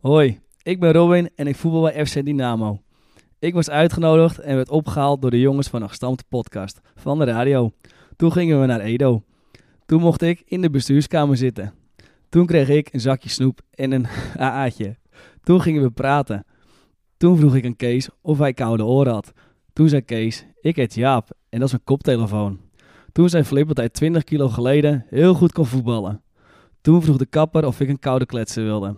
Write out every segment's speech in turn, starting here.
Hoi, ik ben Robin en ik voetbal bij FC Dynamo. Ik was uitgenodigd en werd opgehaald door de jongens van een gestampte podcast van de radio. Toen gingen we naar Edo. Toen mocht ik in de bestuurskamer zitten. Toen kreeg ik een zakje snoep en een AA'tje. Toen gingen we praten. Toen vroeg ik aan Kees of hij koude oren had. Toen zei Kees, ik heet Jaap en dat is een koptelefoon. Toen zei Flip dat hij 20 kilo geleden heel goed kon voetballen. Toen vroeg de kapper of ik een koude kletsen wilde.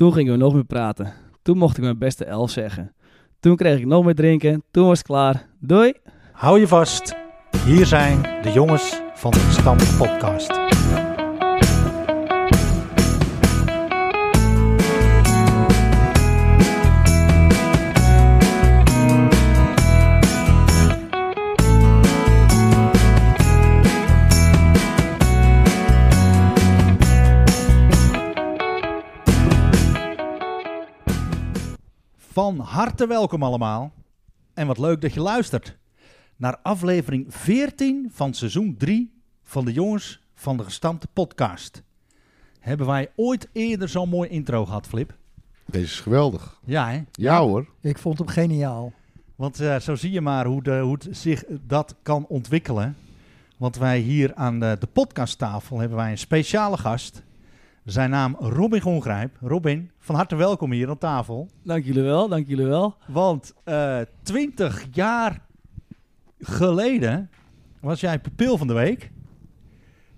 Toen gingen we nog meer praten. Toen mocht ik mijn beste elf zeggen. Toen kreeg ik nog meer drinken. Toen was het klaar. Doei! Hou je vast. Hier zijn de jongens van de Gestampte Podcast. Van harte welkom allemaal. En wat leuk dat je luistert naar aflevering 14 van seizoen 3 van de jongens van de gestampte podcast. Hebben wij ooit eerder zo'n mooi intro gehad, Flip? Deze is geweldig. Ja, hè? Ja hoor. Ik vond hem geniaal. Want eh, zo zie je maar hoe, de, hoe het zich dat kan ontwikkelen. Want wij hier aan de, de podcasttafel hebben wij een speciale gast. Zijn naam Robin Gongrijp. Robin, van harte welkom hier aan tafel. Dank jullie wel, dank jullie wel. Want eh 20 jaar geleden was jij pupil van de week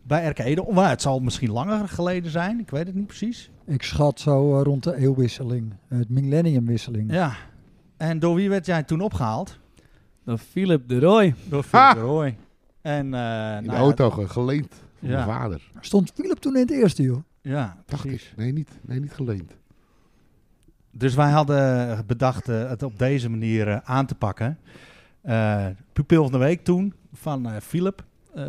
bij RK Edo. Maar het zal misschien langer geleden zijn, ik weet het niet precies. Ik schat zo eh, rond de eeuwwisseling, het millenniumwisseling. Ja. En door wie werd jij toen opgehaald? Dan Philip de Roy. Door Ha! Philip de Rooij. En, eh, In nou de ja, auto ge- geleend van Ja. mijn vader. Stond Philip toen in het eerste, joh? Ja, Dacht precies. ik. Nee niet, nee, niet geleend. Dus wij hadden bedacht eh, het op deze manier eh, aan te pakken. Eh pupil van de week toen van eh Philip. Eh,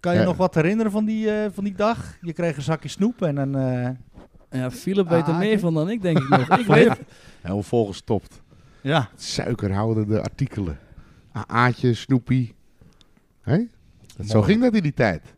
kan je Ja. nog wat herinneren van die, eh, van die dag? Je kreeg een zakje snoep en een... eh, Ja, Philip weet er Ah, meer van dan ik, denk ik nog. Ik weet, Helemaal volgestopt. ja, Suikerhoudende artikelen. AA'tje, snoepie. Hé? Dat- Zo ging dat in die tijd.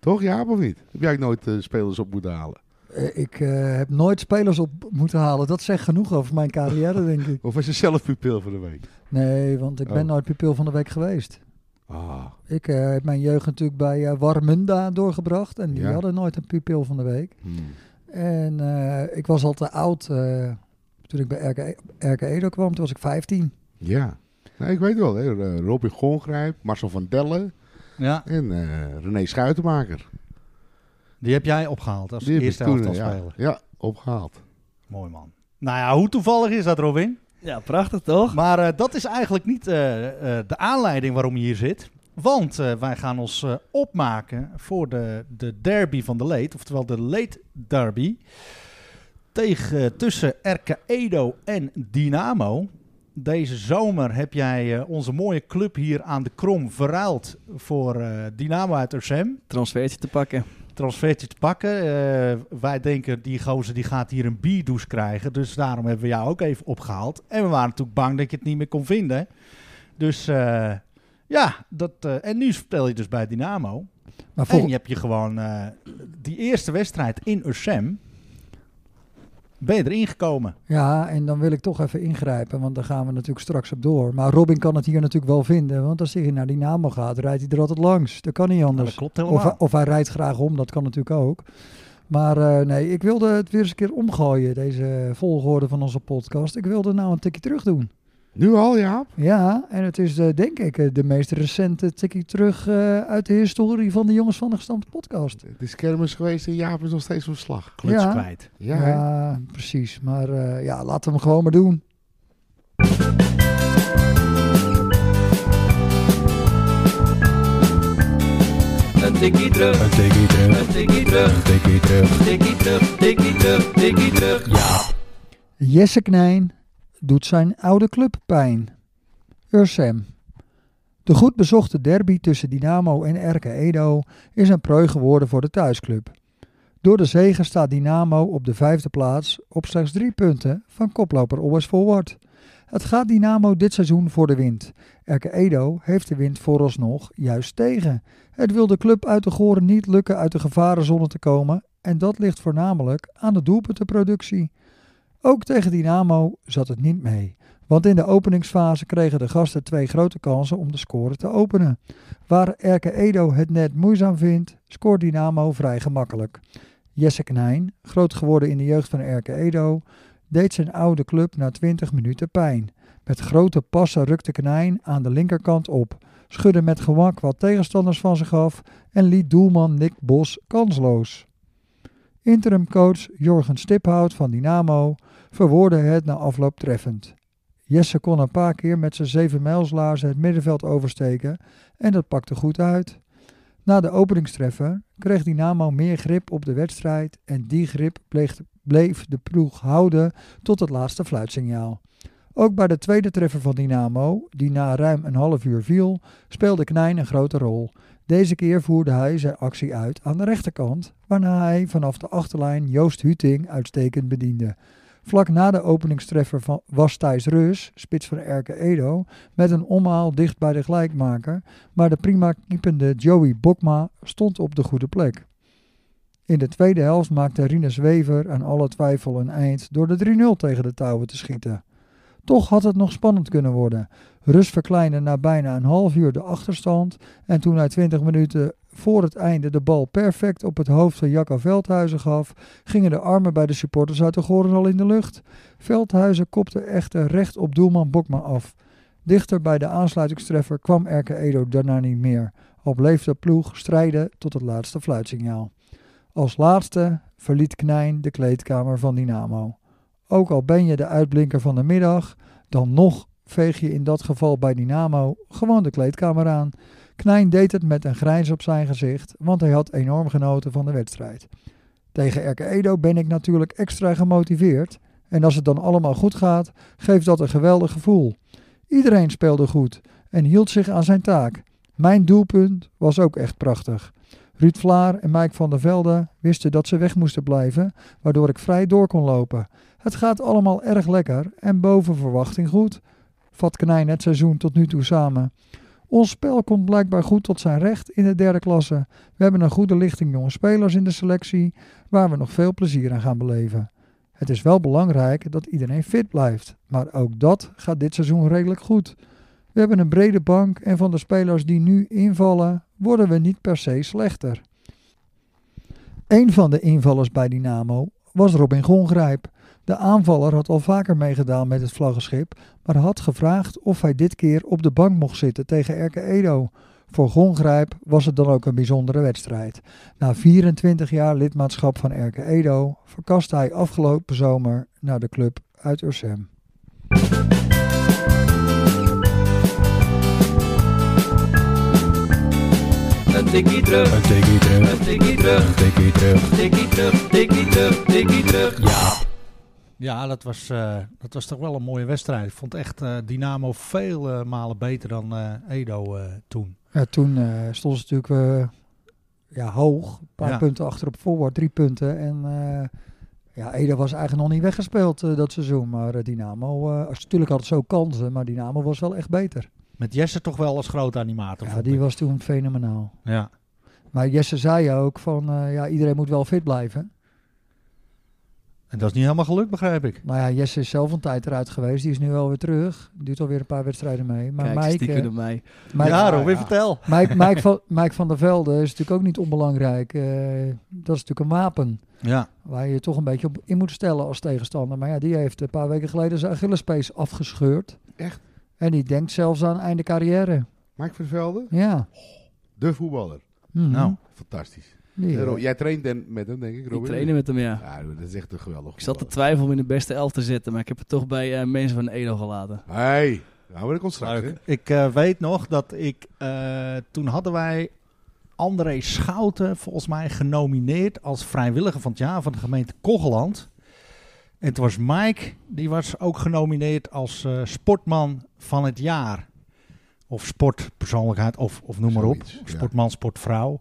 Toch, Jaap, of niet? Heb jij ook nooit eh, spelers op moeten halen? Eh, ik eh, heb nooit spelers op moeten halen. Dat zegt genoeg over mijn carrière, denk ik. Of was je zelf pupil van de week? Nee, want ik ben Oh. nooit pupil van de week geweest. Ah, Ik heb mijn jeugd natuurlijk bij eh, Warmunda doorgebracht. En die Ja. hadden nooit een pupil van de week. hmm. En ik was al te oud toen ik bij RK, RK Edo kwam. Toen was ik 15. Ja. Nee, ik weet wel. Hè. Robin Gongrijp, Marcel van Dellen ja, en eh, René Schuitenmaker. die heb jij opgehaald als Die eerste toen, elftal ja, speler. ja, opgehaald. Mooi man. Nou ja, hoe toevallig is dat Robin? ja, prachtig toch? Maar eh, dat is eigenlijk niet eh, eh, de aanleiding waarom je hier zit. Want eh, wij gaan ons eh, opmaken voor de, de derby van de leed. Oftewel de leed derby. Tegen, tussen RK Edo en Dynamo. Deze zomer heb jij eh, onze mooie club hier aan de Krom verruild voor eh, Dynamo uit Ursem. Transfertje te pakken. Transfertje te pakken. Eh, wij denken die gozer die gaat hier een bierdouche krijgen. Dus daarom hebben we jou ook even opgehaald. En we waren natuurlijk bang dat je het niet meer kon vinden. Dus eh, ja, dat, eh, en nu speel je dus bij Dynamo. Maar En je hebt je gewoon eh, die eerste wedstrijd in Ursem. Ben je erin gekomen? Ja, en dan wil ik toch even ingrijpen, want daar gaan we natuurlijk straks op door. Maar Robin kan het hier natuurlijk wel vinden, want als hij naar Dynamo gaat, rijdt hij er altijd langs. Dat kan niet Nou, anders. dat klopt Of, helemaal. hij- of hij rijdt graag om, dat kan natuurlijk ook. Maar eh, nee, ik wilde het weer eens een keer omgooien, deze volgorde van onze podcast. Ik wilde nou een tikje terug doen. Nu al, Jaap? Ja, en het is eh, denk ik eh, de meest recente tikje terug eh, uit de historie van de Jongens van de Gestampte podcast. Het is kermis geweest en Jaap is nog steeds op slag. Kluts ja. kwijt. Ja, Ja, precies. Maar eh, ja, laten we hem gewoon maar doen. Een tikkie terug. Een tikkie terug. Een tikkie terug. Een tikkie terug. Tikkie terug. Tikkie terug. Tikkie terug. Ja. Jesse Knijn doet zijn oude club pijn. Ursem. De goed bezochte derby tussen Dynamo en RK Edo is een prooi geworden voor de thuisclub. Door de zege staat Dynamo op de vijfde plaats op slechts drie punten van koploper Always Forward. Het gaat Dynamo dit seizoen voor de wind. RK Edo heeft de wind vooralsnog juist tegen. Het wil de club uit de Goren niet lukken uit de gevarenzone te komen En dat ligt voornamelijk aan de doelpuntenproductie. Ook tegen Dynamo zat het niet mee. Want in de openingsfase kregen de gasten twee grote kansen om de score te openen. Waar Erke Edo het net moeizaam vindt, scoort Dynamo vrij gemakkelijk. Jesse Knijn, groot geworden in de jeugd van Erke Edo, deed zijn oude club na 20 minuten pijn. Met grote passen rukte Knijn aan de linkerkant op, schudde met gemak wat tegenstanders van zich af en liet doelman Nick Bos kansloos. Interimcoach Jorgen Stiphout van Dynamo verwoordde het na afloop treffend. Jesse kon een paar keer met zijn zeven mijlslaarzen het middenveld oversteken en dat pakte goed uit. Na de openingstreffer kreeg Dynamo meer grip op de wedstrijd en die grip bleef, bleef de ploeg houden tot het laatste fluitsignaal. Ook bij de tweede treffer van Dynamo, die na ruim een half uur viel, speelde Knijn een grote rol. Deze keer voerde hij zijn actie uit aan de rechterkant, waarna hij vanaf de achterlijn Joost Huting uitstekend bediende. Vlak na de openingstreffer van, was Thijs Reus, spits van Erke Edo, met een omhaal dicht bij de gelijkmaker, maar de prima keepende Joey Bokma stond op de goede plek. In de tweede helft maakte Rinus Wever aan alle twijfel een eind door de 3-0 tegen de touwen te schieten. Toch had het nog spannend kunnen worden. Rus verkleinde na bijna een half uur de achterstand en toen hij 20 minuten voor het einde de bal perfect op het hoofd van Jacco Veldhuizen gaf, gingen de armen bij de supporters uit de Goren al in de lucht. Veldhuizen kopte echter recht op doelman Bokma af. Dichter bij de aansluitingstreffer kwam Erke Edo daarna niet meer, al bleef de ploeg strijden tot het laatste fluitsignaal. Als laatste verliet Knijn de kleedkamer van Dynamo. Ook al ben je de uitblinker van de middag, dan nog veeg je in dat geval bij Dynamo gewoon de kleedkamer aan. Knijn deed het met een grijns op zijn gezicht, want hij had enorm genoten van de wedstrijd. Tegen Erke Edo ben ik natuurlijk extra gemotiveerd. En als het dan allemaal goed gaat, geeft dat een geweldig gevoel. Iedereen speelde goed en hield zich aan zijn taak. Mijn doelpunt was ook echt prachtig. Ruud Vlaar en Mike van der Velde wisten dat ze weg moesten blijven, waardoor ik vrij door kon lopen. Het gaat allemaal erg lekker en boven verwachting goed. Vat Knijn het seizoen tot nu toe samen. Ons spel komt blijkbaar goed tot zijn recht in de derde klasse. We hebben een goede lichting jonge spelers in de selectie, waar we nog veel plezier aan gaan beleven. Het is wel belangrijk dat iedereen fit blijft, maar ook dat gaat dit seizoen redelijk goed. We hebben een brede bank en van de spelers die nu invallen, worden we niet per se slechter. Een van de invallers bij Dynamo was Robin Gongrijp. De aanvaller had al vaker meegedaan met het vlaggenschip, maar had gevraagd of hij dit keer op de bank mocht zitten tegen Erke Edo. Voor Gongrijp was het dan ook een bijzondere wedstrijd. Na 24 jaar lidmaatschap van Erke Edo verkaste hij afgelopen zomer naar de club uit Ursem. Een tikkie terug, Een tikkie terug, een tikkie terug, een tikkie terug. tikkie terug, tikkie terug, tikkie terug. Ja. Ja, dat was, eh, dat was toch wel een mooie wedstrijd. Ik vond echt eh, Dynamo veel eh, malen beter dan Edo toen. Ja, toen stonden ze natuurlijk ja, hoog, een paar Ja. punten achter op voorwaarts, drie punten. En ja, Edo was eigenlijk nog niet weggespeeld dat seizoen, maar Dynamo, natuurlijk had het zo kansen, maar Dynamo was wel echt beter. Met Jesse toch wel als grote animator. Ja, die ik. was toen fenomenaal. Ja. Maar Jesse zei ook van, ja, iedereen moet wel fit blijven. En dat is niet helemaal gelukt, begrijp ik. Nou ja, Jesse is zelf een tijd eruit geweest, die is nu wel weer terug. Duurt alweer een paar wedstrijden mee. Maar Kijk, Mike, stiekem eh, mij. Mike, ja, Robin, vertel. Mike, Mike, van, Mike van der Velde is natuurlijk ook niet onbelangrijk. Eh, dat is natuurlijk een wapen. Ja. Waar je je toch een beetje op in moet stellen als tegenstander. Maar ja, die heeft een paar weken geleden zijn Achillespees afgescheurd. Echt? En die denkt zelfs aan einde carrière. Mike Vervelde, Ja. de voetballer. Mhm. Nou, Fantastisch. Jij traint met hem, denk ik, Ik Robin? trainde met hem, ja. Ja, dat is echt een geweldig Ik zat te twijfelen om in de beste elf te zitten, maar ik heb het toch bij eh, mensen van Edo gelaten. Hey, nou, dat komt straks, hè? Ik eh, weet nog dat ik... eh, toen hadden wij André Schouten volgens mij genomineerd als vrijwilliger van het jaar van de gemeente Kogeland. En toen was Mike, die was ook genomineerd als eh, sportman van het jaar. Of sportpersoonlijkheid, of, of noem maar op. Ja. Sportman, sportvrouw.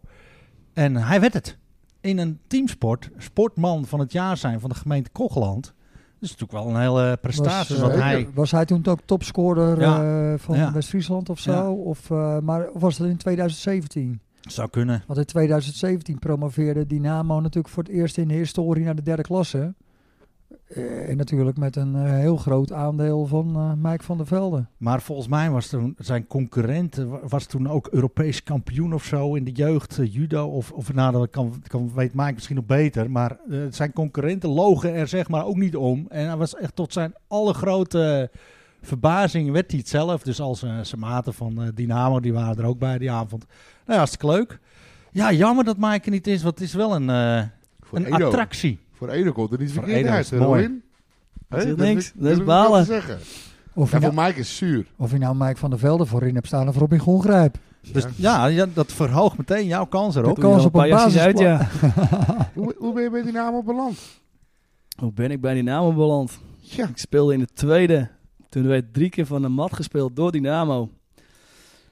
En hij werd het. In een teamsport, sportman van het jaar zijn van de gemeente Kogeland. Dat is natuurlijk wel een hele prestatie. was, eh, hij, was hij toen ook topscorer Ja. eh, van Ja. West-Friesland of zo? Ja. Of, eh, maar of was dat in 2017? Zou kunnen. Want in 2017 promoveerde Dynamo natuurlijk voor het eerst in de historie naar de derde klasse. Eh, en natuurlijk met een eh, heel groot aandeel van eh Mike van der Velde. Maar volgens mij was toen zijn concurrent wa- was toen ook Europees kampioen of zo in de jeugd judo. Of, of nou, dat kan, kan, weet Mike misschien nog beter. Maar zijn concurrenten logen er zeg maar ook niet om. En hij was echt tot zijn allergrote verbazing werd hij het zelf. Dus als eh, zijn maten van eh, Dynamo, die waren er ook bij die avond. Nou ja, hartstikke leuk. Ja, jammer dat Mike er niet is, want het is wel een, eh, een Edo. attractie. Voor Edo komt er niet Voor verkeerd uit. het. Robin? Dat is niks. Dat is balen. zeggen. Of En voor nou, Mike is het zuur. of je nou Mike van der Velde voorin hebt staan of Robin Gongrijp. Dus ja, ja, dat verhoogt meteen jouw kans erop. Dat kans op een jasjes uit, ja. Hoe, hoe ben je bij Dynamo beland? Hoe ben ik bij Dynamo beland? Ja, Ik speelde in de tweede. Toen werd drie keer van de mat gespeeld door Dynamo.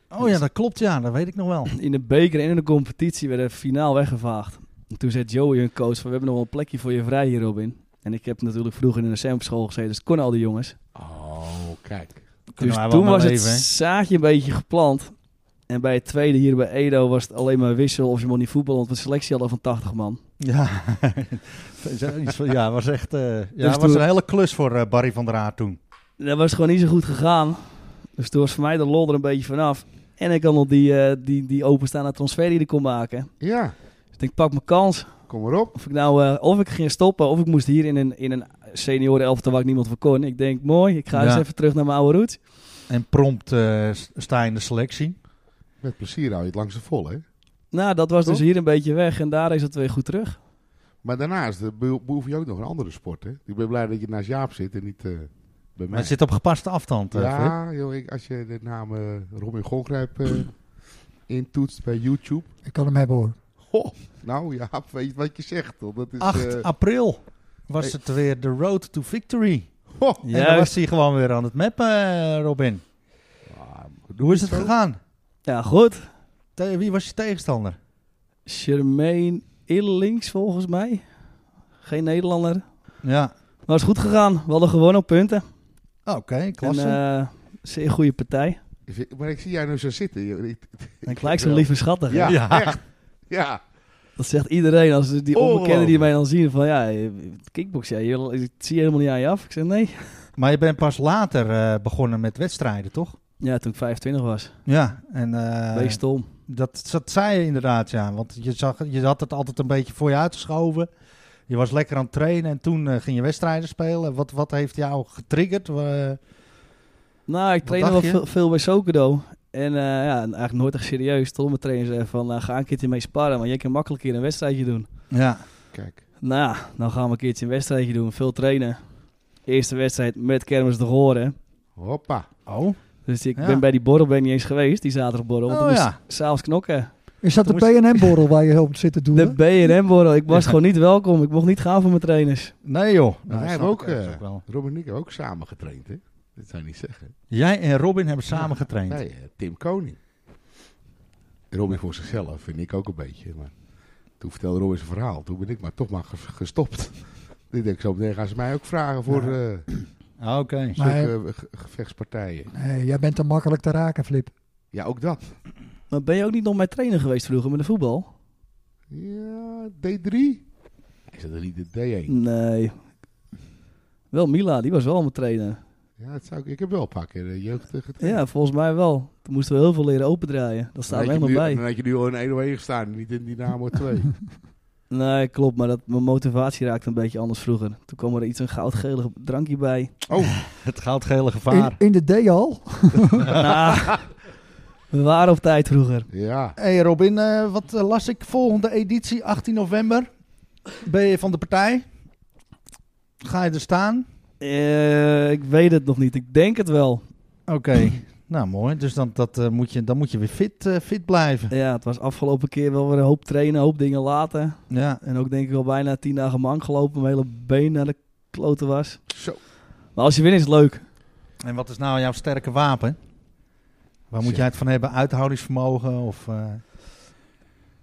Oh ja, dat klopt ja, dat weet ik nog wel. In de beker en in de competitie werden we finaal weggevaagd. En toen zei Joey, hun coach, van, we hebben nog wel een plekje voor je vrij hier, Robin. En ik heb natuurlijk vroeger in een Semp-school gezeten, dus kon al die jongens. Oh, kijk. Kunnen dus toen was leven, het zaadje een beetje geplant. En bij het tweede hier bij Edo was het alleen maar wissel of je mocht niet voetballen, want we een selectie hadden van 80 man. Ja, ja was echt. eh ja, Dus was toen- een hele klus voor eh, Barry van der Aar toen. Dat was gewoon niet zo goed gegaan. Dus toen was voor mij de lol er een beetje vanaf. En ik had nog die, eh, die, die openstaande transfer die ik kon maken. Ja, ik denk, pak mijn kans. kom maar op. Of ik nou, eh, of ik ging stoppen, of ik moest hier in een, in een senioren elftal waar ik niemand voor kon. Ik denk, mooi, ik ga Ja. eens even terug naar mijn oude roots. En prompt eh, sta je in de selectie. Met plezier hou je het langs de vol, hè? Nou, dat was dus hier een beetje weg en daar is het weer goed terug. Maar daarnaast eh, be- behoef je ook nog een andere sport, hè? Ik ben blij dat je naast Jaap zit en niet eh, bij Maar mij. het zit op gepaste afstand. eh, ja, joh, ik, als je de naam eh, Robin Gongrijp eh intoetst bij YouTube. Ik kan hem hebben hoor. Ho, nou, Jaap, weet je wat je zegt? Dat is, 8 eh, april was hey. het weer de road to victory. ho. En dan was hij gewoon weer aan het mappen, eh, Robin. Ah, Hoe is het zo? gegaan? Ja, goed. Te- wie was je tegenstander? Jermaine Illings volgens mij. Geen Nederlander. Ja, Maar het is goed gegaan. We hadden gewonnen op punten. oké, klasse. En eh, zeer goede partij. Ik vind- Maar ik zie jij nu zo zitten. Ik- En ik lijk zo lief en schattig. Ja, Ja. echt. Ja. Dat zegt iedereen als die onbekenden die mij dan zien van ja, kickbox, ja, je, ik zie je helemaal niet aan je af. Ik zeg nee. Maar je bent pas later eh, begonnen met wedstrijden, toch? Ja, toen ik 25 was. Ja, en eh, Wees stom. dat, dat zei je inderdaad, ja. Want je, zag, je had het altijd een beetje voor je uitgeschoven. Je was lekker aan het trainen en toen eh, ging je wedstrijden spelen. Wat, wat heeft jou getriggerd? Nou, ik trainde wel veel, veel bij Sokodo. En eh, ja, eigenlijk nooit echt serieus. Tot mijn trainer zei van, nou, ga een keertje mee sparren, want jij kan makkelijk een keer een wedstrijdje doen. ja, Kijk. Nou ja, dan gaan we een keertje een wedstrijdje doen. Veel trainen. Eerste wedstrijd met kermis de horen. Hoppa. oh. Dus ik Ja. ben bij die borrel ben ik niet eens geweest, die zaterdagborrel. Want Oh, moest ja. s'avonds knokken. Is dat Toen de P&M-borrel waar je op zit te doen? De B&M-borrel. Ik was gewoon niet welkom. Ik mocht niet gaan voor mijn trainers. Nee joh. Nou, wij snap hebben ook, eh, ook wel. Robin en ik hebben ook samen getraind, hè? Dat zou je niet zeggen. Jij en Robin hebben samen getraind. Nee, eh, Tim Koning. Robin voor zichzelf, vind ik ook een beetje. Maar toen vertelde Robin zijn verhaal. Toen ben ik maar toch maar ge- gestopt. ik denk, zo meteen gaan ze mij ook vragen voor Ja. Maar- ge- gevechtspartijen. Nee, jij bent te makkelijk te raken, Flip. Ja, ook dat. Maar ben je ook niet nog mijn trainer geweest vroeger met de voetbal? Ja, D3. Is dat er niet de D1? Nee. Wel Mila, die was wel mijn trainer. Ja, zou ik, ik heb wel een paar keer de jeugd getraind. Ja, volgens mij wel. Toen moesten we heel veel leren opendraaien. Dat staat er nog nu- bij. Dan had je nu al in 1 op 1 gestaan, niet in Dynamo 2. Nee, klopt. Maar dat, mijn motivatie raakte een beetje anders vroeger. Toen kwam er iets een goudgelig drankje bij. oh, Het goudgele In, gevaar. in de D-hal? nou, we waren op tijd vroeger. ja. Hey Robin, eh, wat eh, las ik? Volgende editie, 18 november. Ben je van de partij? Ga je er staan? Eh, ik weet het nog niet. Ik denk het wel. Oké. nou, mooi. Dus dan, dat, eh, moet je, dan moet je weer fit, eh, fit blijven. Ja, het was afgelopen keer wel weer een hoop trainen, een hoop dingen laten. Ja. En ook denk ik al bijna tien dagen mank gelopen. Mijn hele been naar de kloten was. Zo. Maar als je wint is het leuk. En wat is nou jouw sterke wapen? Waar moet Zo. jij het van hebben? Uithoudingsvermogen? Of, eh,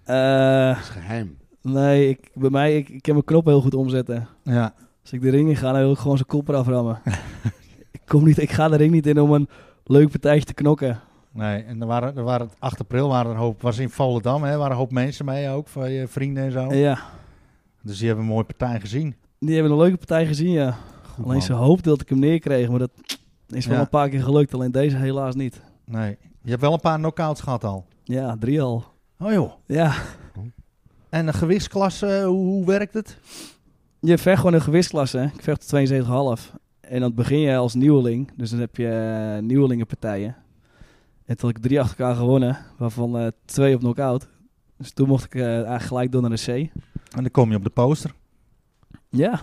Eh, Dat is geheim. nee, ik, bij mij, ik, ik kan mijn knop heel goed omzetten. ja. Als ik de ring in ga, dan wil ik gewoon zijn kop eraf rammen. ik, kom niet, ik ga de ring niet in om een leuk partijtje te knokken. Nee, en er waren, er waren 8 april waren er een hoop, was in Volendam, hè, waren een hoop mensen mee ook, van je vrienden en zo. Ja, Dus die hebben een mooie partij gezien. die hebben een leuke partij gezien, ja. Goed, Alleen man. ze hoopten dat ik hem neerkreeg, maar dat is wel Ja. een paar keer gelukt. Alleen deze helaas niet. Nee, je hebt wel een paar knock-outs gehad al. Ja, drie al. Oh joh. Ja, En een gewichtsklasse, hoe, hoe werkt het? Je vecht gewoon een gewichtsklasse. Ik vecht tot 72,5. En dan begin je als nieuweling. Dus dan heb je eh, nieuwelingenpartijen. En toen had ik drie achter elkaar gewonnen, waarvan eh, twee op knockout. Dus toen mocht ik eh, eigenlijk gelijk door naar de C. En dan kom je op de poster. Ja,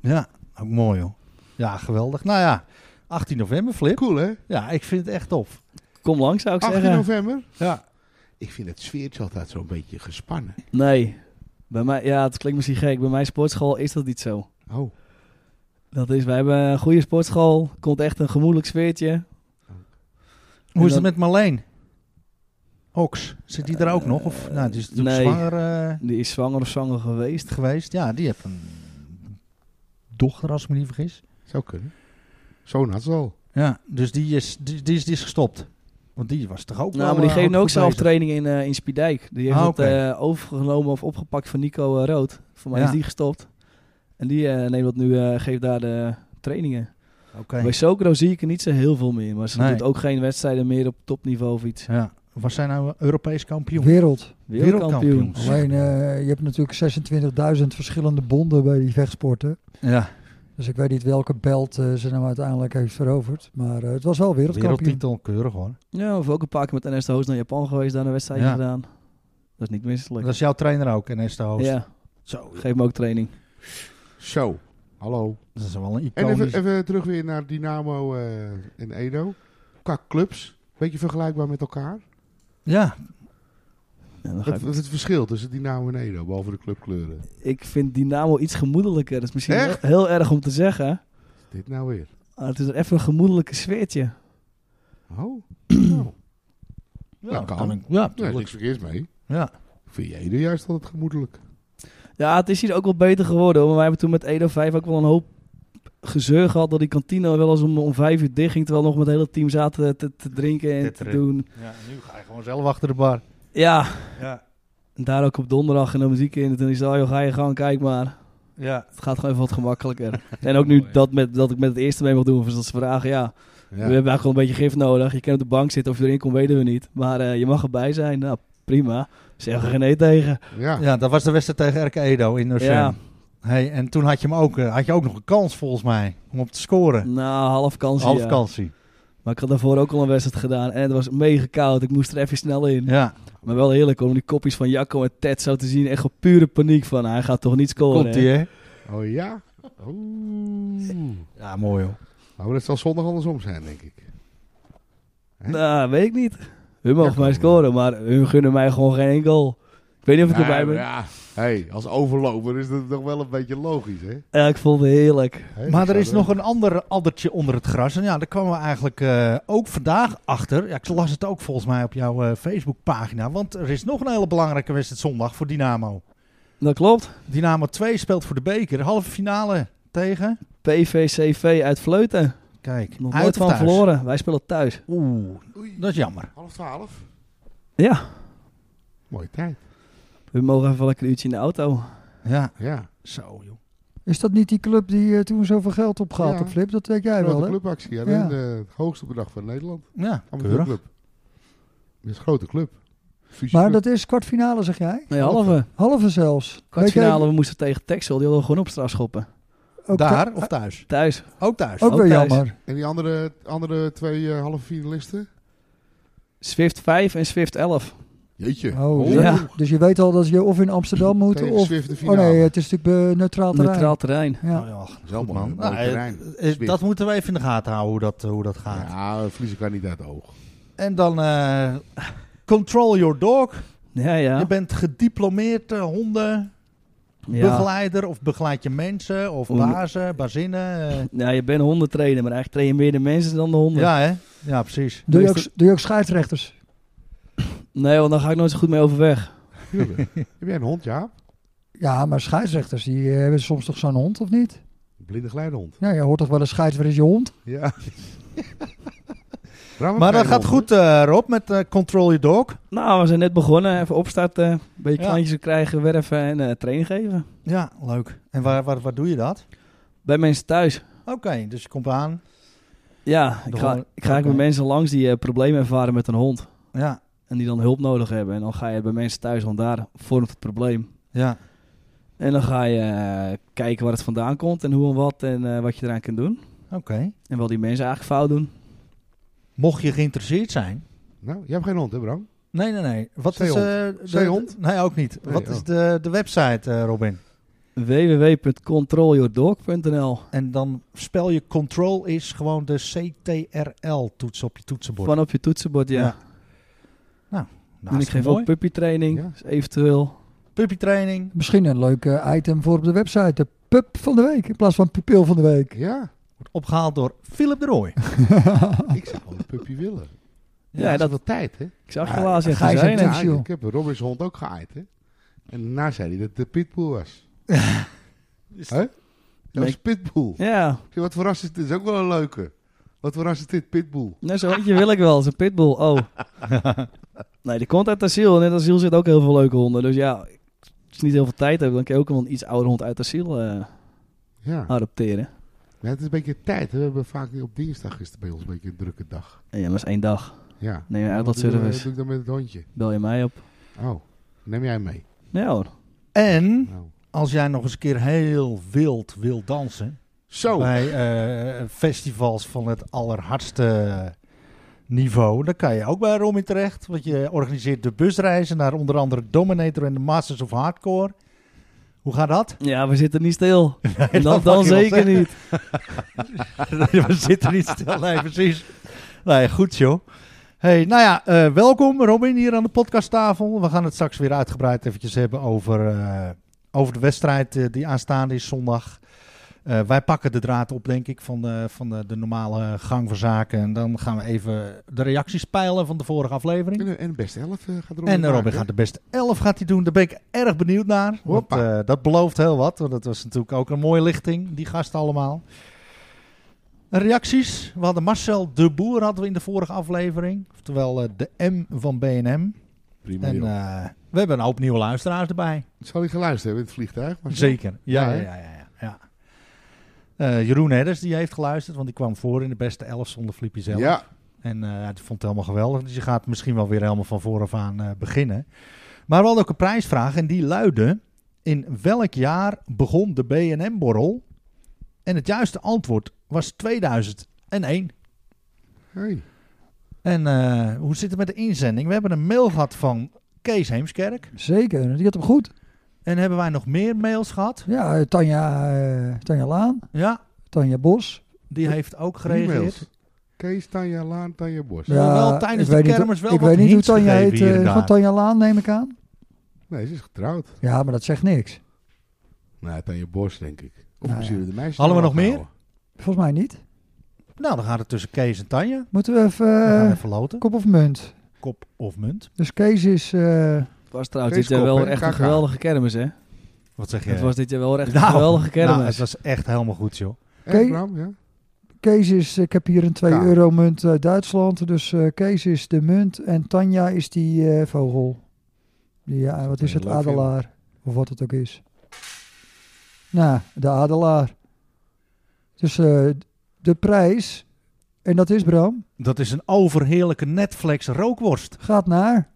Ja, ook mooi joh. Ja, geweldig. Nou ja, 18 november, Flip. Cool, hè? Ja, ik vind het echt tof. kom langs zou ik 18 zeggen. november. Ja. Ik vind het sfeertje altijd zo'n beetje gespannen. Nee, bij mij, ja, het klinkt misschien gek. Bij mijn sportschool is dat niet zo. Oh, Dat is, wij hebben een goede sportschool. Komt echt een gemoedelijk sfeertje. Hoe is dan- het met Marleen? Ox, zit die er ook nog? Of, nou, die is natuurlijk nee. zwanger eh, Die is zwanger of zwanger geweest. geweest. Ja, die heeft een dochter, als ik me niet vergis. zou kunnen. Zo'n had ze al. Ja, dus die is, die, die is, die is gestopt. Want die was toch ook Nou, wel, maar die eh, geven ook goed zelf bezig? training in, eh in Spiedijk. Die heeft Ah, het eh, overgenomen of opgepakt van Nico Rood. Voor mij Ja. is die gestopt. En die eh, neemt dat nu, eh, geeft daar de trainingen. Oké. Bij Sokro zie ik er niet zo heel veel meer. Maar ze Nee. doet ook geen wedstrijden meer op topniveau of iets. Ja. Was zij nou Europees kampioen? Wereld. Wereldkampioen. Wereldkampioen. Alleen, eh, je hebt natuurlijk 26.000 verschillende bonden bij die vechtsporten. Ja, Dus ik weet niet welke belt eh, ze nou uiteindelijk heeft veroverd. Maar eh, het was wel wereldkampioen. wereldtitel, keurig hoor. Ja, of ook een paar keer met NS de Hoos naar Japan geweest. Daar een wedstrijdje Ja. gedaan. Dat is niet misselijk. Dat is jouw trainer ook, en is de host. Ja, Zo, geef me ook training. Zo, hallo. dat is wel een En even, iconisch... even terug weer naar Dynamo eh in Edo. Qua clubs, beetje vergelijkbaar met elkaar. Ja, Ja, dan ga Wat ik, wat is het verschil tussen Dynamo en Edo, behalve de clubkleuren? ik vind Dynamo iets gemoedelijker. Dat is misschien heel, Echt? heel erg om te zeggen. Dit nou weer. Maar het is even een gemoedelijke sfeertje. Oh, nou, ja, Dat kan. kan ik- ja, daar is tuurlijk. niks verkeerds mee. ja. Vind je Edo juist altijd gemoedelijk. Ja, het is hier ook wel beter geworden. Maar wij hebben toen met Edo 5 ook wel een hoop gezeur gehad dat die kantine wel eens om, om vijf uur dicht ging. Terwijl we nog met het hele team zaten te, te drinken en te doen. ja, nu ga je gewoon zelf achter de bar. Ja, Ja, en daar ook op donderdag en de muziek in. En toen is het, oh joh, ga je gang, kijk maar. ja. Het gaat gewoon even wat gemakkelijker. en ook nu dat, met, dat ik met het eerste mee mag doen. Dus dat ze vragen, ja, Ja. we hebben eigenlijk wel een beetje gif nodig. Je kan op de bank zitten of je erin komt, weten we niet. Maar eh, je mag erbij zijn. Nou, prima. Zeg er geen nee tegen. ja. ja, dat was de wedstrijd tegen RK Edo in Ursem. Ja, Hey, en toen had je, hem ook, eh, had je ook nog een kans volgens mij om op te scoren. nou, half kans. Half ja. Maar ik had daarvoor ook al een wedstrijd gedaan. En het was mega koud. Ik moest er even snel in. Ja, Maar wel heerlijk om die kopjes van Jacco en Ted zo te zien. Echt op pure paniek van, hij gaat toch niet scoren. komt ie hè? Oh ja? Oeh. Ja, mooi hoor. Nou, dat zal zondag andersom zijn, denk ik. Hè? Nou, weet ik niet. Hun mogen Ja, mij scoren, maar hun gunnen mij gewoon geen goal. Ik weet niet of ik erbij ben. Ja, hey, als overloper is dat nog wel een beetje logisch, hè? Ja, ik vond het heerlijk. Maar er is nog een ander addertje onder het gras. En ja, daar kwamen we eigenlijk eh, ook vandaag achter. Ja, ik las het ook volgens mij op jouw eh, Facebookpagina. Want er is nog een hele belangrijke wedstrijd zondag voor Dynamo. Dat klopt. Dynamo 2 speelt voor de beker. Halve finale tegen... PVCV uit Vleuten. Kijk, Nog uit nooit van thuis? verloren. Wij spelen thuis. Oeh, Oei, dat is jammer. half twaalf. Ja, Mooie tijd. We mogen even lekker een uurtje in de auto. Ja, Ja, zo joh. Is dat niet die club die eh, toen zoveel geld opgehaald Ja. heeft, Flip? Dat weet jij wel, hè? clubactie. Ja, Ja. De, de hoogste bedrag van Nederland. Ja, keurig. Amateurclub. Dat is een grote club. Maar dat is kwartfinale, zeg jij? Nee, halve. Halve zelfs. Kwartfinale, we moesten tegen Texel. Die hadden we gewoon op straat schoppen. ook Daar of thuis? Thuis. Ook thuis. Ook ook weer thuis. jammer. En die andere, andere twee eh, halve finalisten? Swift 5 en Swift 11. Jeetje. Oh, Ja. dus- Dus je weet al dat je of in Amsterdam moet, of... Oh nee, het is natuurlijk eh, neutraal terrein. Neutraal terrein. Ja. Oh, ja, man. Nou, eh, terrein. eh, dat moeten we even in de gaten houden hoe dat, hoe dat gaat. Ja, verliezen kan niet uit het oog. En dan eh, control your dog. Ja, ja. Je bent gediplomeerd eh, hondenbegeleider ja. of begeleid je mensen of Honden- bazen, bazinnen. eh. Ja, je bent hondentrainer, maar eigenlijk train je meer de mensen dan de honden. ja, hè? Ja, precies. Doe, je ook, doe je ook scheidsrechters? Nee, want dan ga ik nooit zo goed mee overweg. Heb jij een hond, Jaap? Ja, maar scheidsrechters, die eh, hebben soms toch zo'n hond, of niet? Een blinde geleidehond. Ja, je hoort toch wel een scheidsrechter is je hond? Ja. Maar dat gaat goed, eh, Rob, met eh, Control Your Dog. Nou, we zijn net begonnen. Even opstarten. Een beetje Ja. klantjes krijgen, werven en eh training geven. Ja, leuk. En waar, waar, waar doe je dat? Bij mensen thuis. Oké, dus je komt aan. Ja, ik ga, ik ga eigenlijk oké. met mensen langs die eh, problemen ervaren met een hond. Ja, En die dan hulp nodig hebben. En dan ga je bij mensen thuis, want daar vormt het probleem. ja. En dan ga je eh, kijken waar het vandaan komt en hoe en wat en eh, wat je eraan kunt doen. Oké. En wat die mensen eigenlijk fout doen. Mocht je geïnteresseerd zijn. Nou, jij hebt geen hond, hè Bram? Nee, nee, nee. Wat Zeehond. is eh, de- Zeehond? Nee, ook niet. Nee, Wat is oh. de, de website, eh, Robin? www.controlyourdog.nl En dan spel je control is gewoon de CTRL-toets op je toetsenbord. Van op je toetsenbord, ja. Ja. Nou, en ik geef mooi. ook puppytraining, Ja. dus eventueel. puppytraining. Misschien een leuk item voor op de website. De pup van de week in plaats van pupil van de week. Ja, Wordt opgehaald door Philip de Rooij. ik zou wel een puppy willen. Ja, Ja, dat- wel tijd, hè? Ik zag je laatst joh. ik heb Robin's hond ook geaaid, hè? En daarna zei hij dat het de pitbull was. Hè? Dat was Nee. pitbull. Ja, wat voor ras is dit? Dat is ook wel een leuke. Wat voor ras is dit? Pitbull. nou, zo eentje wil ik wel. Zo'n pitbull. Oh. Nee, die komt uit asiel. En in het asiel zitten ook heel veel leuke honden. Dus ja, als je niet heel veel tijd hebt, dan kun je ook wel een iets oudere hond uit asiel eh, Ja. adopteren. ja, het is een beetje tijd. hè. We hebben vaak op dinsdag is het bij ons een beetje een drukke dag. En ja, maar dat is één dag. Ja. Neem je uit Wat dat service. Wat doe ik dan met het hondje? Bel je mij op. Oh, neem jij mee? Ja hoor. En Nou. als jij nog eens een keer heel wild wil dansen. Zo. Bij eh, festivals van het allerhardste niveau. Dan kan je ook bij Romy terecht. Want je organiseert de busreizen naar onder andere Dominator en de Masters of Hardcore. Hoe gaat dat? Ja, we zitten niet stil. dat En dan, zeker niet. We zitten niet stil. Nee, precies. Nee, goed joh. Hey, nou ja, eh, welkom Robin hier aan de podcasttafel. We gaan het straks weer uitgebreid eventjes hebben over, eh, over de wedstrijd eh, die aanstaande is zondag. Eh, wij pakken de draad op, denk ik, van, de, van de, de normale gang van zaken. En dan gaan we even de reacties peilen van de vorige aflevering. En, en de beste elf eh, gaat Robin En Robin maken, gaat de beste 11 gaat hij doen. Daar ben ik erg benieuwd naar. Want, eh, dat belooft heel wat. Want dat was natuurlijk ook een mooie lichting. Die gasten allemaal. Reacties. We hadden Marcel de Boer hadden we in de vorige aflevering. Oftewel eh, de M van BNM. Prima, En eh, we hebben een hoop nieuwe luisteraars erbij. Zal hij geluisterd hebben in het vliegtuig? Zeker. Ja, Ja, ja, hè? ja. ja, Eh, Jeroen Hedders die heeft geluisterd. Want die kwam voor in de beste 11 zonder Flippy zelf. Ja, En eh hij vond het helemaal geweldig. Dus je gaat misschien wel weer helemaal van vooraf aan eh, beginnen. Maar we hadden ook een prijsvraag en die luidde... In welk jaar begon de BNM-borrel? En het juiste antwoord was 2001. hey. En eh, hoe zit het met de inzending? We hebben een mail gehad van Kees Heemskerk. Zeker, die had hem goed. En hebben wij nog meer mails gehad? Ja, eh, Tanja, eh, Tanja Laan, Ja, Tanja Bos. die heeft ook gereageerd. Kees, Tanja, Laan, Tanja Bos. Ja. wel tijdens ik de kermis wel Ik weet niet hoe Tanja heet. eh, van Tanja Laan neem ik aan. Nee, ze is getrouwd. Ja, maar dat zegt niks. Nou, Tanja Bos, denk ik. Of Nou misschien ja. de meisjes. Hadden we nog opgehouden. Volgens mij niet. Nou, dan gaat het tussen Kees en Tanja. Moeten we even We gaan eh, even loten. kop of munt. Kop of munt. Dus Kees is... eh, was trouwens dit jaar wel echt een geweldige kermis, hè? Wat zeg je? Het was dit jaar wel echt Nou, een geweldige kermis. Nou, het was echt helemaal goed, joh. Echt, Oké. Bram? Ja? Kees is... Ik heb hier een 2 Ja. euro munt uit Duitsland. Dus eh, Kees is de munt en Tanja is die eh, vogel. Die, ja, wat is het? Adelaar. Of wat het ook is. Nou, de adelaar. Dus eh, de prijs... En dat is Bram. Dat is een overheerlijke Netflix rookworst. Gaat naar...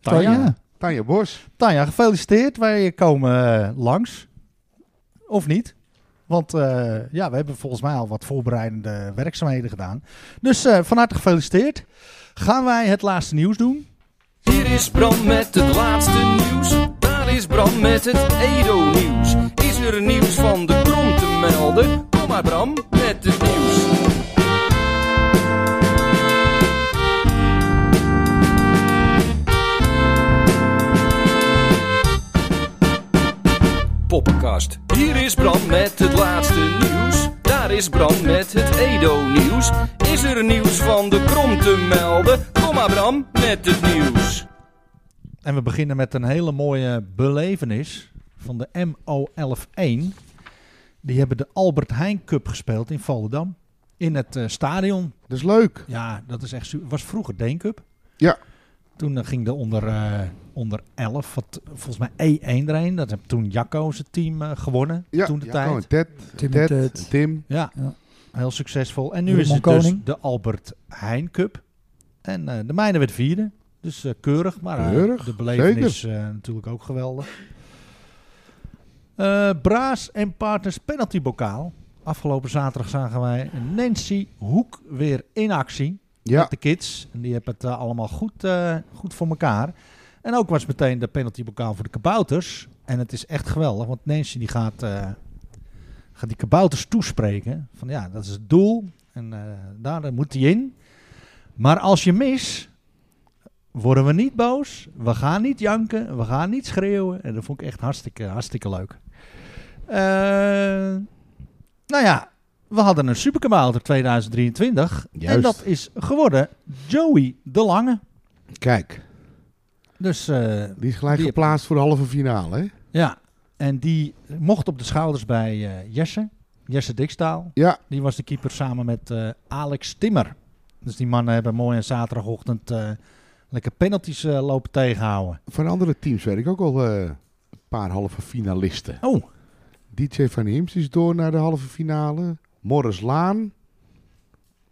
Tanja. Tanja. Bos. Tanja, gefeliciteerd. Wij komen eh, langs. Of niet? Want eh, ja, we hebben volgens mij al wat voorbereidende werkzaamheden gedaan. Dus eh, van harte gefeliciteerd. Gaan wij het laatste nieuws doen? Hier is Bram met het laatste nieuws. Daar is Bram met het Edo-nieuws. Is er nieuws van de krom te melden? Kom maar Bram met het nieuws. Poppenkast. Hier is Bram met het laatste nieuws. Daar is Bram met het Edo-nieuws. Is er nieuws van de krom te melden? Kom maar Bram met het nieuws. En we beginnen met een hele mooie belevenis van de MO111. Die hebben de Albert Heijn Cup gespeeld in Volendam. in het eh, stadion. Dat is leuk. Ja, dat is echt was vroeger Deencup. Ja. Toen eh, ging de onder, eh, onder 11, wat, volgens mij E1 erheen. Dat heb toen Jacco zijn team eh, gewonnen. Ja, toen de Jacco tijd. en Ted. Tim Ted, Ted. Tim. Ja, Ja. heel succesvol. En nu Roman is het dus Koning. de Albert Heijn Cup. En eh, de mijne werd vierde. Dus keurig. Maar Keurig, de belevenis eh, natuurlijk ook geweldig. Eh, Braas en Partners penalty bokaal. Afgelopen zaterdag zagen wij Nancy Hoek weer in actie. Ja, Met de kids. En die hebben het eh, allemaal goed, eh, goed voor elkaar. En ook was meteen de penalty bokaal voor de kabouters. En het is echt geweldig. Want Nancy die gaat, eh, die kabouters toespreken. Van ja, dat is het doel. En daar moet hij in. Maar als je mis, worden we niet boos. We gaan niet janken. We gaan niet schreeuwen. En dat vond ik echt hartstikke, hartstikke leuk. Nou ja, we hadden een superkabouter 2023. En Juist. dat is geworden Joey de Lange. kijk. Dus eh, Die is gelijk Die- geplaatst voor de halve finale, hè? ja, en die mocht op de schouders bij eh, Jesse. Jesse Dikstaal. Ja, Die was de keeper samen met eh, Alex Timmer. Dus die mannen hebben mooi aan zaterdagochtend lekker penalties lopen tegenhouden. van andere teams weet ik ook al een paar halve finalisten. Oh, DJ van Hims is door naar de halve finale. Morris Laan.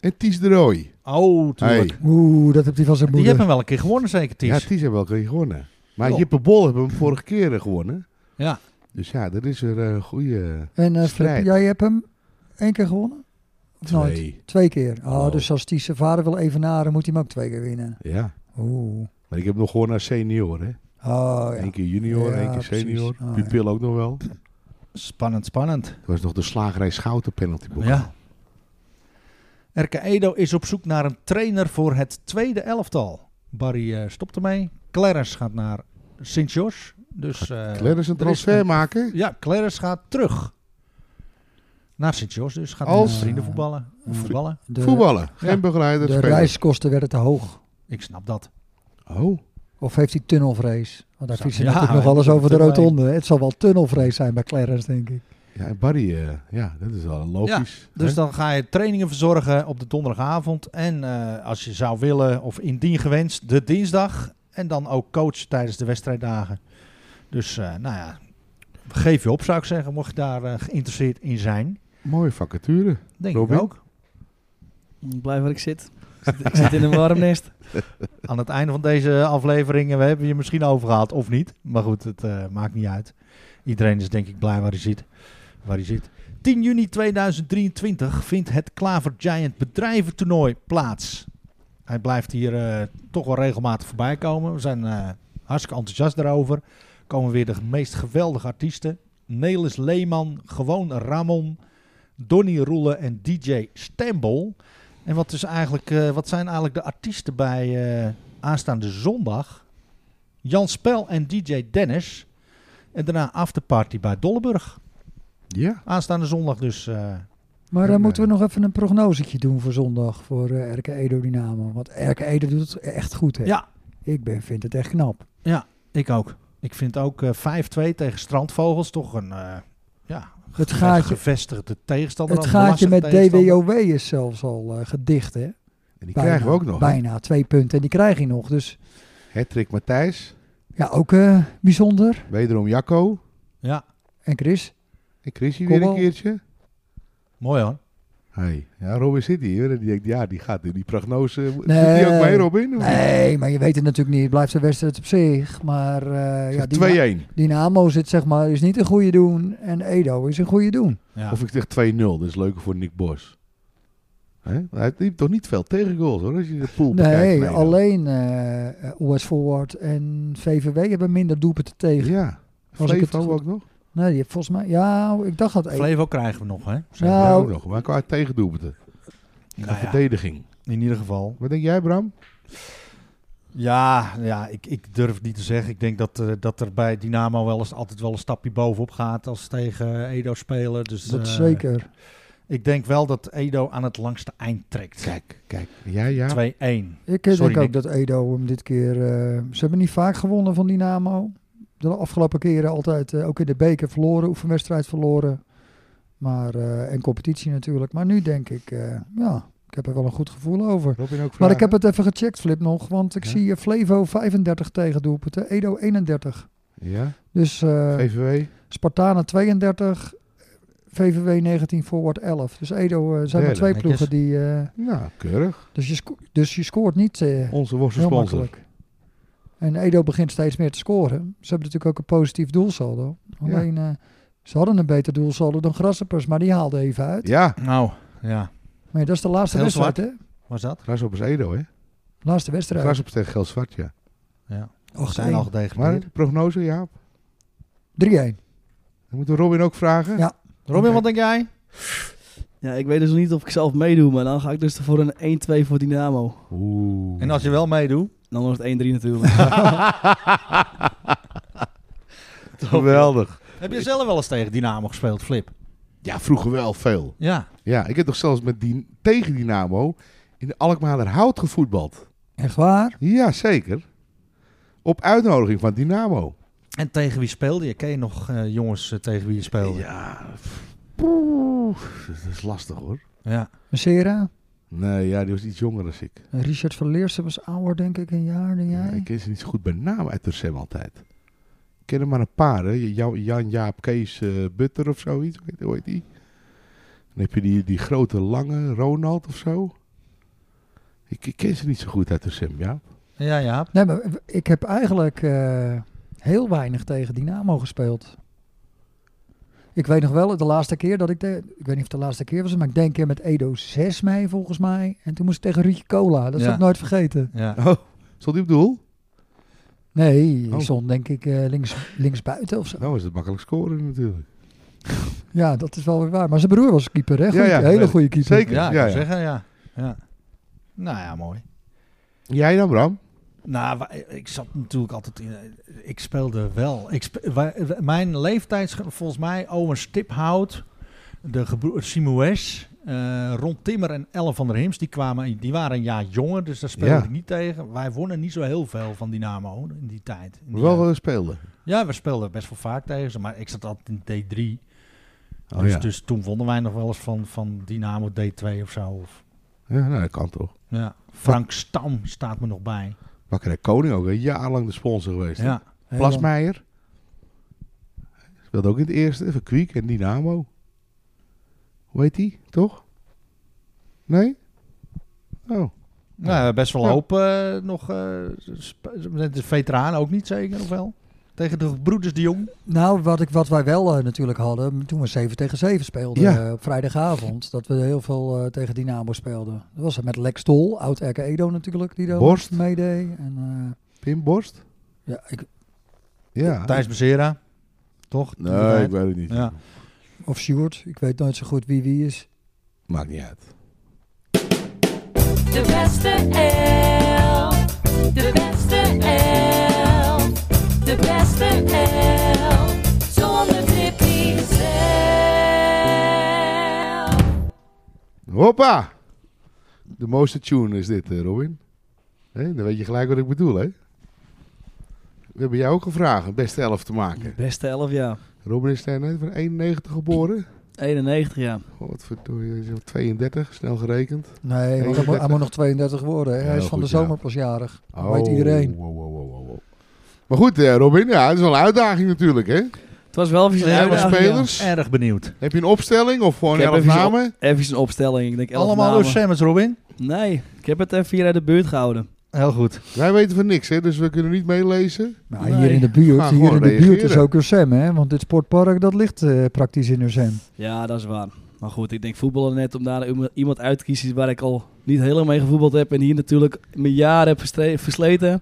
En Ties de Rooij. oh, tuurlijk. Hey. Oeh, dat heeft hij van zijn Die moeder. hebben hem wel een keer gewonnen zeker, Ties. Ja, Ties hebben wel een keer gewonnen. Maar Joh. Jippe Bol hebben hem vorige keer eh, gewonnen. Ja. Dus ja, dat is er een goede En eh, Flip, strijd. jij hebt hem één keer gewonnen? Of nooit? twee. Twee keer. Oh, Oh. dus als die zijn vader wil evenaren, moet hij hem ook twee keer winnen. Ja, Oeh. maar ik heb nog gewoon naar senior, hè. Oh, ja. Eén keer junior, Ja, één keer senior. Oh, ja. Pupil ook nog wel. Spannend, spannend. Dat was nog de slagerij Schouten penalty boek. Ja. RK Edo is op zoek naar een trainer voor het tweede elftal. Barry eh, stopt ermee. Clarence gaat naar Sint-Jos. Dus, eh, Clarence een er transfer een- maken. Ja, Clarence gaat terug. Naar Sint-Jos, dus gaat Als- vrienden voetballen. Voetballen. De, Voetballen, geen Ja. begeleider. de spelen. reiskosten werden te hoog. Ik snap dat. Oh, Of heeft hij tunnelvrees? Want daar fietsen ja, natuurlijk nog hij wel eens moet over de rotonde. Het zal wel tunnelvrees zijn bij Clarence, denk ik. ja, en Barry, eh, ja, dat is wel logisch. Dus hè? dan ga je trainingen verzorgen op de donderdagavond. En eh, als je zou willen, of indien gewenst, de dinsdag. En dan ook coach tijdens de wedstrijddagen. Dus eh, nou ja, geef je op zou ik zeggen, mocht je daar geïnteresseerd in zijn. Mooie vacature. Denk Robin? ik ook. Ik blijf waar ik zit. Ik zit, in een warm nest. Aan het einde van deze aflevering, we hebben je misschien overgehaald of niet. Maar goed, het eh, maakt niet uit. Iedereen is denk ik blij waar hij zit. Waar hij zit. 10 juni 2023 vindt het Klaver Giant bedrijventoernooi plaats. Hij blijft hier eh, toch wel regelmatig voorbij komen. We zijn eh, hartstikke enthousiast daarover. Komen weer de meest geweldige artiesten. Nelis Leeman, gewoon Ramon, Donny Roelen en DJ Stembol. En wat, is eigenlijk, eh, wat zijn eigenlijk de artiesten bij eh, aanstaande zondag? Jan Spel en DJ Dennis. En daarna afterparty bij Dolleburg. Ja, Aanstaande zondag dus. eh, Maar dan Ja, moeten we nog even een prognosetje doen voor zondag voor eh RK Edo Dynamo. Want RK Edo doet het echt goed, hè? ja, Ik ben, vind het echt knap. ik ook. Ik vind ook eh 5-2 tegen Strandvogels toch een eh, ja, Het gaatje, gevestigde tegenstander. het gaatje met. DWOW is zelfs al eh, gedicht, hè? en die Bijna, krijgen we ook nog. Bijna, twee punten. En die krijg je nog. Dus Hattrick Matthijs, ja, ook eh, bijzonder. wederom Jacco. Ja, En Chris? En Chrissy Kom weer een keertje. mooi hoor. Hey. Ja, Robin zit hier. En die denkt, ja, die gaat in die prognose. Zit Nee. die ook mee, Robin? Nee, maar je weet het natuurlijk niet. Het blijft een wedstrijd op zich. Maar eh, ja, 2-1. Dynamo zit zeg maar, is niet een goede doen. En Edo is een goede doen. Ja. Of ik zeg 2-0. Dat is leuker voor Nick Bos. Hè? Hij heeft toch niet veel tegengoals hoor, als je de pool bekijkt. Nee, alleen eh OS Forward en VVW hebben minder doelpunten tegen. Ja. Flevo ook nog. Nee, die heeft volgens mij... Ja, ik dacht dat... Flevo krijgen we nog hè. Zijn Nou, ja, ook nog. Maar qua tegendoelpunten. Nou ja, verdediging. in ieder geval. Wat denk jij, Bram? Ja, ja ik, ik durf niet te zeggen. Ik denk dat, eh, dat er bij Dynamo wel eens altijd wel een stapje bovenop gaat als ze tegen Edo spelen. Dus, dat eh, zeker. Ik denk wel dat Edo aan het langste eind trekt. Kijk, kijk. Ja, ja. 2-1. Ik eh, sorry, denk ook Nick. dat Edo hem dit keer... eh, ze hebben niet vaak gewonnen van Dynamo. De afgelopen keren altijd eh, ook in de beker verloren, oefenwedstrijd verloren. Maar, eh, en competitie natuurlijk. Maar nu denk ik, eh, ja, ik heb er wel een goed gevoel over. Maar ik heb het even gecheckt, Flip, nog. Want ik Ja? zie Flevo 35 tegen doelpunten, Edo 31. Ja, Dus VVW. Spartanen 32, VVW 19, Forward 11. Dus Edo zijn maar Derde, twee ploegen die... eh, Nou, keurig. dus, je sco- dus je scoort niet Onze worstensponsor. En Edo begint steeds meer te scoren. Ze hebben natuurlijk ook een positief doelsaldo. Alleen, eh, ze hadden een beter doelsaldo dan Grasshoppers, maar die haalden even uit. Ja, Nou, ja. Maar ja, dat is de laatste Heel wedstrijd, hè? Was dat? Grasshoppers Edo, hè? Laatste wedstrijd. Grasshoppers tegen Geld Zwart, ja. Ja. Och, zijn al één. Maar prognose, Jaap? 3-1. Dan moeten we Robin ook vragen. Ja. Robin, wat denk jij? Ja, ik weet dus niet of ik zelf meedoe, maar dan ga ik dus voor een 1-2 voor Dynamo. Oeh. En als je wel meedoet? Dan wordt het 1-3 natuurlijk. Geweldig. Heb je zelf wel eens tegen Dynamo gespeeld, Flip? Ja, vroeger wel veel. Ja. Ja, ik heb toch zelfs met die, tegen Dynamo in de Alkmaarder Hout gevoetbald. Echt waar? Ja, zeker. Op uitnodiging van Dynamo. En tegen wie speelde je? Ken je nog eh, jongens eh, tegen wie je speelde? Ja, poeh, dat is lastig hoor. Ja. Messera? Nee, ja, die was iets jonger dan ik. En Richard van Leersen was ouder, denk ik, een jaar dan Ja, jij. ik ken ze niet zo goed bij naam uit Tersem altijd. Ik ken er maar een paar, hè. Jan, Jan Jaap, Kees eh, Butter of zoiets. Hoe heet- Hoe heet die? Dan heb je die, die grote, lange Ronald of zo. Ik, ik ken ze niet zo goed uit Tersem, ja. Ja, ja. Nee, maar ik heb eigenlijk eh, heel weinig tegen Dynamo gespeeld. Ik weet nog wel, de laatste keer dat ik... De, ik weet niet of het de laatste keer was, maar ik denk een keer met Edo 6 mee volgens mij. En toen moest ik tegen Ruudje Cola. Dat Ja. zal ik nooit vergeten. ja. Oh, stond die op doel? Nee, Oh. ik stond denk ik eh, links, links buiten of zo. Nou is het makkelijk scoren natuurlijk. Ja, dat is wel weer waar. Maar zijn broer was keeper, hè? Ja, Goeie- ja, hele goede keeper. zeker. Ja, ik Ja, ja. zeggen, ja. ja. Nou ja, mooi. Jij dan, Bram? Nou, ik zat natuurlijk altijd in. Ik speelde wel. Ik spe- wij- mijn leeftijd, volgens mij, Owen Stiphout, de gebro- Simoes, eh Ron Timmer en Ellen van der Hims, die, kwamen, die waren een jaar jonger, dus daar speelde Ja. ik niet tegen. Wij wonnen niet zo heel veel van Dynamo in die tijd. In die Wel jeugd. wel speelde. ja, we speelden best wel vaak tegen ze, maar ik zat altijd in D3. Oh, dus, ja. dus toen wonnen wij nog wel eens van, van Dynamo D2 of zo. Of, ja, nou dat kan toch. ja. Frank Stam staat me nog bij. Bakkerij Koning ook, een jaar lang de sponsor geweest. Ja. Plasmeijer. Speelde ook in het eerste, voor Kwiek en Dynamo. Hoe heet die, toch? Nee? Oh. Nou, best wel Ja. hoop eh, nog. eh sp- met de veteranen ook niet zeker, of wel? Tegen de broeders de Jong. Nou, wat, ik, wat wij wel eh, natuurlijk hadden, toen we 7 tegen 7 speelden Ja. eh, op vrijdagavond, dat we heel veel eh, tegen Dynamo speelden. Dat was met Lex Tol, oud RK Edo natuurlijk, die daar Borst. meedeed. En, eh, Pim Borst? ja, ik, Ja. Thijs Bezera. Toch? Nee, ik weet het niet. Ja. of Sjoerd, ik weet nooit zo goed wie wie is. Maakt niet uit. De beste elf. De beste elf. De beste elf. Zonder Tippy zelf. Hoppa! De mooiste tune is dit, eh, Robin. Dan weet je gelijk wat ik bedoel, hè? We hebben jou ook gevraagd, een beste elf te maken. Beste 11 jaar. Robin is net van 91 geboren. 91 jaar. Oh, wat verdorie, is hij 32, snel gerekend. Nee, hij, moet, 31. hij moet nog 32 worden. Hè? Hij is van de goed, ja. zomer pas jarig. Dat weet iedereen. wow, wow, wow. Maar goed, eh, Robin, ja, het is wel een uitdaging natuurlijk, hè? Het was wel even een ja. spelers. Erg benieuwd. Heb je een opstelling of gewoon heb elf even namen? Even een opstelling. Ik denk elf Allemaal Sammons, Robin. Nee, ik heb het even hier uit de buurt gehouden. Heel goed. Wij weten van niks, hè, dus we kunnen niet meelezen. Nou, Nee. hier in de buurt, hier in de buurt is ook Ursem, hè? Want dit sportpark dat ligt eh, praktisch in Ursem. Ja, dat is waar. Maar goed, ik denk voetballen net om daar iemand- uit te kiezen waar ik al niet helemaal mee gevoetbald heb. En hier natuurlijk mijn jaren heb versleten.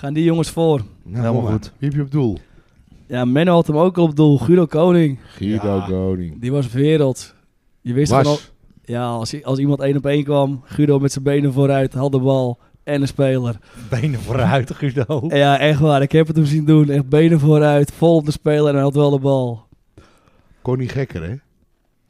Gaan die jongens voor. Nou, Helemaal goed. Wie heb je op doel? Ja, Menno had hem ook op doel. Guido Koning. Guido Ja. Koning. Die was wereld. Je wist al, Was. ja, als, als iemand één op één kwam, Guido met zijn benen vooruit, had de bal en een speler. Benen vooruit, Guido. Ja, echt waar. Ik heb het hem zien doen. Echt benen vooruit, vol op de speler en hij had wel de bal. Kon niet gekker, hè?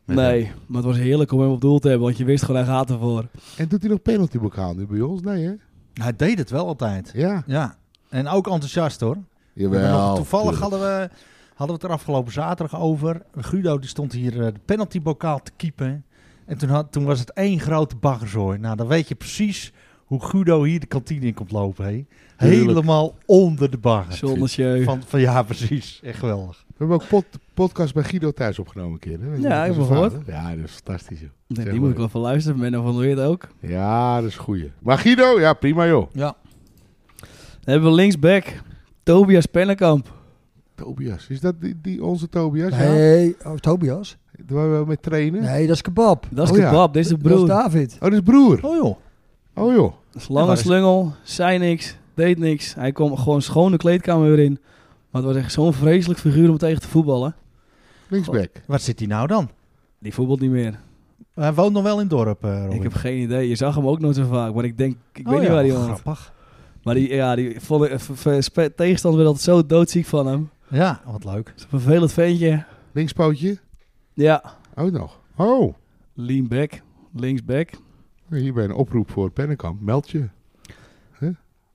Met Nee, hem. maar het was heerlijk om hem op doel te hebben, want je wist gewoon hij gaat ervoor. En doet hij nog penaltybokaal nu bij ons? Nee, hè? Hij deed het wel altijd. Ja. Ja. En ook enthousiast hoor. Nog- Jawel. toevallig tuurlijk. hadden we, hadden we het er afgelopen zaterdag over. Guido die stond hier eh, de penaltybokaal te keepen. En toen, had, toen was het één grote baggerzooi. Nou, dan weet je precies hoe Guido hier de kantine in komt lopen. Heerlijk. Helemaal onder de bagger. Zonder sjeu. Van, van ja, precies. Echt geweldig. We hebben ook pod, podcast bij Guido thuis opgenomen een keer. Hè? Ja, ik heb gehoord. Ja, dat is fantastisch, joh. Nee, die moet ik wel van luisteren. Menno van der Weert ook. Ja, dat is een goeie. Maar Guido, ja, prima joh. Ja. Dan hebben we linksback. Tobias Pennekamp. Tobias, is dat die, die onze Tobias? Ja. Nee, oh, Tobias? Waar we mee trainen? Nee, dat is kebab. Dat is Oh ja. kebab. Dit is de Dat is broer. David. Oh, dat is broer. Oh joh. Oh joh. Dat is lange is- slungel. Zei niks. Deed niks. Hij kwam gewoon schoon de kleedkamer weer in. Maar het was echt zo'n vreselijk figuur om tegen te voetballen. Linksback. Wat zit hij nou dan? Die voetbalt niet meer. Hij woont nog wel in het dorp, eh. Ik heb geen idee. Je zag hem ook nooit zo vaak. Maar ik denk, ik Oh weet niet ja, waar hij woont. Grappig. Maar die, ja, die vond ik- v- v- spe- tegenstander werd altijd zo doodziek van hem. Ja, wat leuk. Zo'n vervelend ventje. Linkspootje. Ja. Ook nog. Oh. Lean back. Linksback. Hier bij een oproep voor Pennenkamp. Meld je.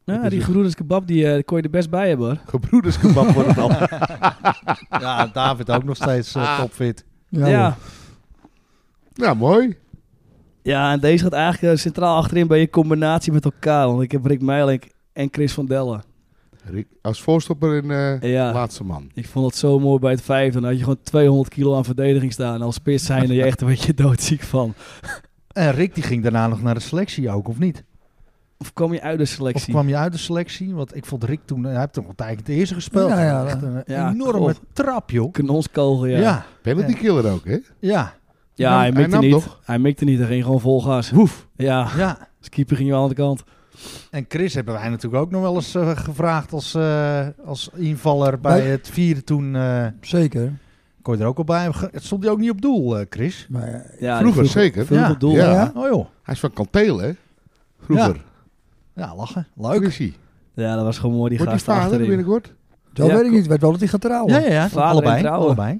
Ja, die gebroeders kebab, die eh, kon je er best bij hebben hoor. Gebroederskebab wordt het al. Ja, David ook nog steeds eh, topfit. Ja, Ja. nou, mooi. Ja, en deze gaat eigenlijk eh, centraal achterin bij je combinatie met elkaar. Want ik heb Rick Meijlink en Chris van Dellen. Rick, als voorstopper en eh, Ja. laatste man. Ik vond het zo mooi bij het vijfde. Dan had je gewoon 200 kilo aan verdediging staan. En als spits zijn er je echt een beetje doodziek van. En Rick die ging daarna nog naar de selectie ook, of niet? Of kwam je uit de Of selectie? kwam je uit de selectie? Want ik vond Rick toen, hij heeft toch een tijdje het eerste gespeeld. Ja, ja, Echt een ja, enorme klopt. trap, joh. Kanonskogel, ja. Ja, Ja, Penalty killer ook, hè? ja, hij, hij mikte niet. toch? Hij mikte niet. Hij ging gewoon vol gas. Woef. Ja, ja. als keeper ging je aan de kant. En Chris hebben wij natuurlijk ook nog wel eens eh, gevraagd als, eh, als invaller bij Bij- het vierde toen. eh Zeker. kon je er ook al bij. Het stond hij ook niet op doel, eh, Chris. Maar Ja, Vroeger die zeker. Vroeger Ja. op doel. Ja. Ja. Oh joh. Hij is van Kanteel, hè? Vroeger. Ja, lachen. Leuk. Chrissy. Ja, dat was gewoon mooi die Wordt die gast vader achterin. binnenkort? dat Ja, weet ik niet. Ik weet wel dat hij gaat trouwen. Ja, ja, ja. Vader en allebei. trouwen. allebei.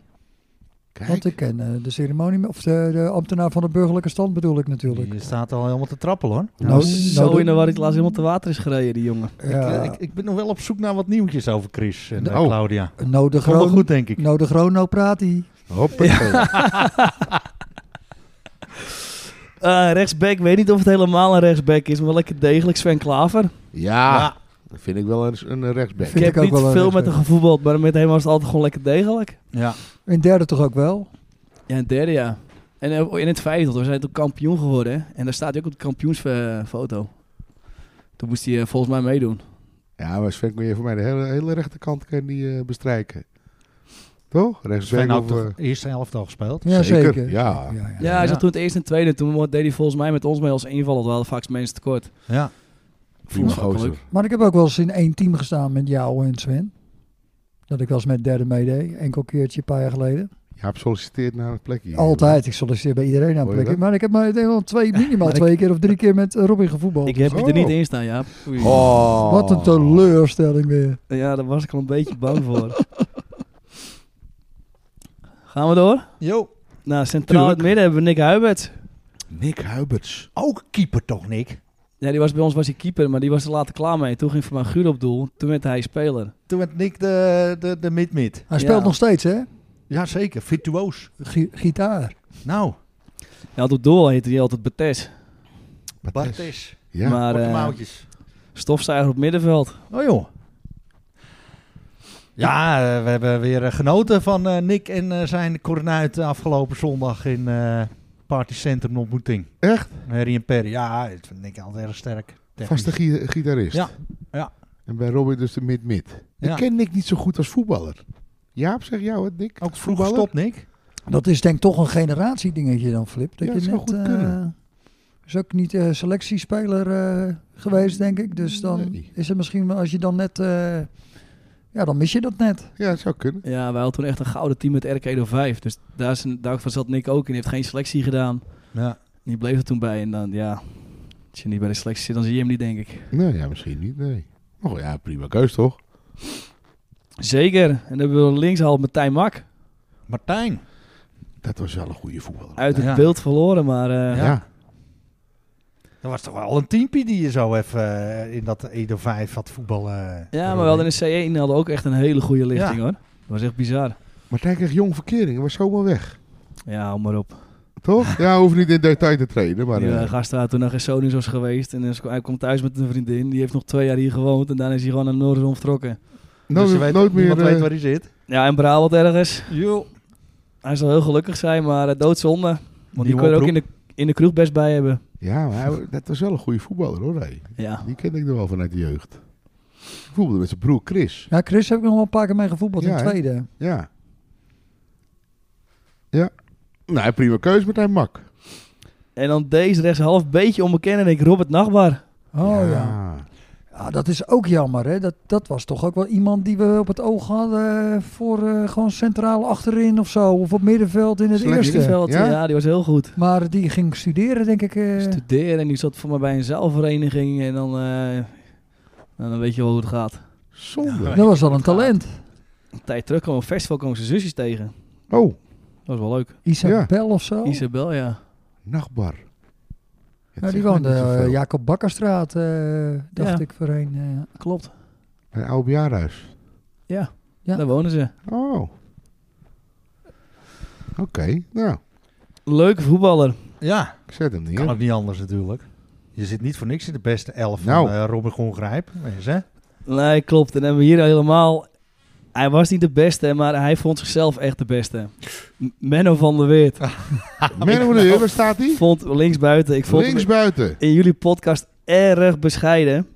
Kijk. Want ik ken eh, de ceremonie, of de, de ambtenaar van de burgerlijke stand bedoel ik natuurlijk. Je staat al helemaal te trappelen hoor. Nou, Nou, zo nou, in de war ik laatst helemaal te water is gereden, die jongen. Ja, Ik, ik, ik ben nog wel op zoek naar wat nieuwtjes over Chris en eh, Oh. Claudia. nou de groot, goed, denk ik. nou de groot, nou praat hij. Hoppakee. Eh, rechtsback, weet niet of het helemaal een rechtsback is, maar wel lekker degelijk. Sven Klaver. Ja, dat vind ik wel een, een rechtsback. Vind ik ik heb ook niet wel een veel met hem rechtsback. gevoetbald, maar met hem was het altijd gewoon lekker degelijk. Ja. In derde toch ook wel? Ja, in derde ja. En eh, in het vijfde, we zijn toen kampioen geworden. hè. En daar staat hij ook op de kampioensfoto. Toen moest hij eh, volgens mij meedoen. Ja, maar Sven kun je voor mij de hele, hele rechterkant kan die, eh, bestrijken. Toch? Rechtsback of... toch eh, eerste helft al gespeeld. Ja, Zeker, zeker. ja. Ja, hij zat toen het eerste en tweede. Toen deed hij volgens mij met ons mee als invaller. We hadden vaak mensen tekort. Ja. Prima gozer. Maar ik heb ook wel eens in één team gestaan met jou en Sven. Dat ik wel eens met derde meedeed. Enkel keertje een paar jaar geleden. Jaap solliciteert naar een plekje. hier. Altijd. Ik solliciteer bij iedereen aan Hoor je plekken. dat? Maar ik heb maar wel twee, minimaal ik- twee keer of drie keer met Robin gevoetbald. Ik heb je er Oh. niet in staan, ja. Oh. Wat een teleurstelling weer. Ja, daar was ik al een beetje bang voor. Gaan we door? Jo. Nou, centraal in het midden hebben we Nick Huibert. Nick Huberts. Ook keeper toch, Nick? Ja, die was bij ons was hij keeper, maar die was er later klaar mee. Toen ging voor mij Guur op doel. Toen werd hij speler. Toen werd Nick de, de, de mid-mid. Hij speelt nog steeds, hè? Ja, zeker. Virtuoos. Gi- gitaar. Nou, Ja, op doel heette hij altijd Betes. Bartes. Ja. maar mouwtjes. stofzuiger op middenveld. Oh joh. Ja, eh, we hebben weer genoten van eh, Nick en eh, zijn kornuit afgelopen zondag in eh Partycentrum ontmoeting. Echt? Harry en Perry. Ja, dat vind ik altijd erg sterk. Technisch. Vaste gi- gitarist. Ja, ja. En bij Robin dus de mid-mid. Ja. Ik ken Nick niet zo goed als voetballer. Jaap, zeg jou het, Nick? Ook Als vroeg voetballer? gestopt, Nick. Dat is denk ik toch een generatiedingetje dan, Flip. Dat Ja, je net, goed eh, kunnen. is ook niet eh, selectiespeler eh, geweest, denk ik. Dus dan Nee. is het misschien wel als je dan net... ja, dan mis je dat net. Ja, dat zou kunnen. Ja, wij hadden toen echt een gouden team met RK Edo 5. Dus daar, is een, daarvan zat Nick ook in. Die heeft geen selectie gedaan. Ja. Die bleef er toen bij. En dan, ja, als je niet bij de selectie zit, dan zie je hem niet, denk ik. Nee, ja, misschien niet, nee. Oh ja, prima keus toch? Zeker. En dan hebben we links al Martijn Mak. Martijn. Dat was wel een goede voetballer. Uit het Ja. beeld verloren, maar... eh, ja. Ja. Dat was toch wel een teampie die je zo even eh, in dat Edo 5 had voetballen. Ja, maar we hadden in C1 hadden ook echt een hele goede lichting Ja. hoor. was echt bizar. Martijn kreeg jong verkering, was zomaar weg. Ja, hou maar op. Toch? Ja, hoeft niet in detail te trainen, maar... Die eh, eh, gast had toen naar Gessonius was geweest. En hij komt thuis met een vriendin. Die heeft nog twee jaar hier gewoond. En daarna is hij gewoon naar Noorderzon vertrokken. nooit, dus je weet, nooit meer... niemand eh, weet waar hij zit. Ja, in Brabant ergens. Jo. Hij zal heel gelukkig zijn, maar uh, doodzonde. Want die Nieuwe kon je er ook in de, in de kroeg best bij hebben. Ja, maar hij, dat was wel een goede voetballer hoor. Hey. Ja. Die ken ik nog wel vanuit de jeugd. Ik voetbalde met zijn broer Chris. Ja, Chris heb ik nog wel een paar keer mee gevoetbald Ja, in het tweede. Ja. Ja. Nou, prima keus met hij mak. En dan deze rechts half beetje onbekend. En ik Robert Nachtbar. Oh ja. ja. Dat is ook jammer. Hè? Dat, dat was toch ook wel iemand die we op het oog hadden voor eh, gewoon centraal achterin of zo. Of op middenveld in het Slecht eerste. Middenveld, Ja? ja? die was heel goed. Maar die ging studeren, denk ik. eh. Studeren en die zat voor mij bij een zaalvereniging. En dan, eh, nou, dan weet je wel hoe het gaat. Zonde. dat was al een talent. Een tijd terug kwam een festival komen zijn zusjes tegen. Oh, Dat was wel leuk. Isabel of zo. Isabel, ja. nachtbar. Het Ja, die woonde niet eh. Jacob Bakkerstraat, eh, dacht Ja. ik voorheen. eh. Klopt. Bij een oude bejaardenhuis. Ja, Ja. daar wonen ze. Oh. Oké, nou, Leuke voetballer. Ja, ik zet hem neer. kan ook niet anders natuurlijk. Je zit niet voor niks in de beste elf Nou. van uh, Robin Gongrijp. Wees, hè? Nee, klopt. En dan hebben we hier helemaal... Hij was niet de beste, maar hij vond zichzelf echt de beste. M- Menno van der Weert. Menno van de Heer, waar staat hij? Vond linksbuiten. Ik vond Linksbuiten. in jullie podcast erg bescheiden.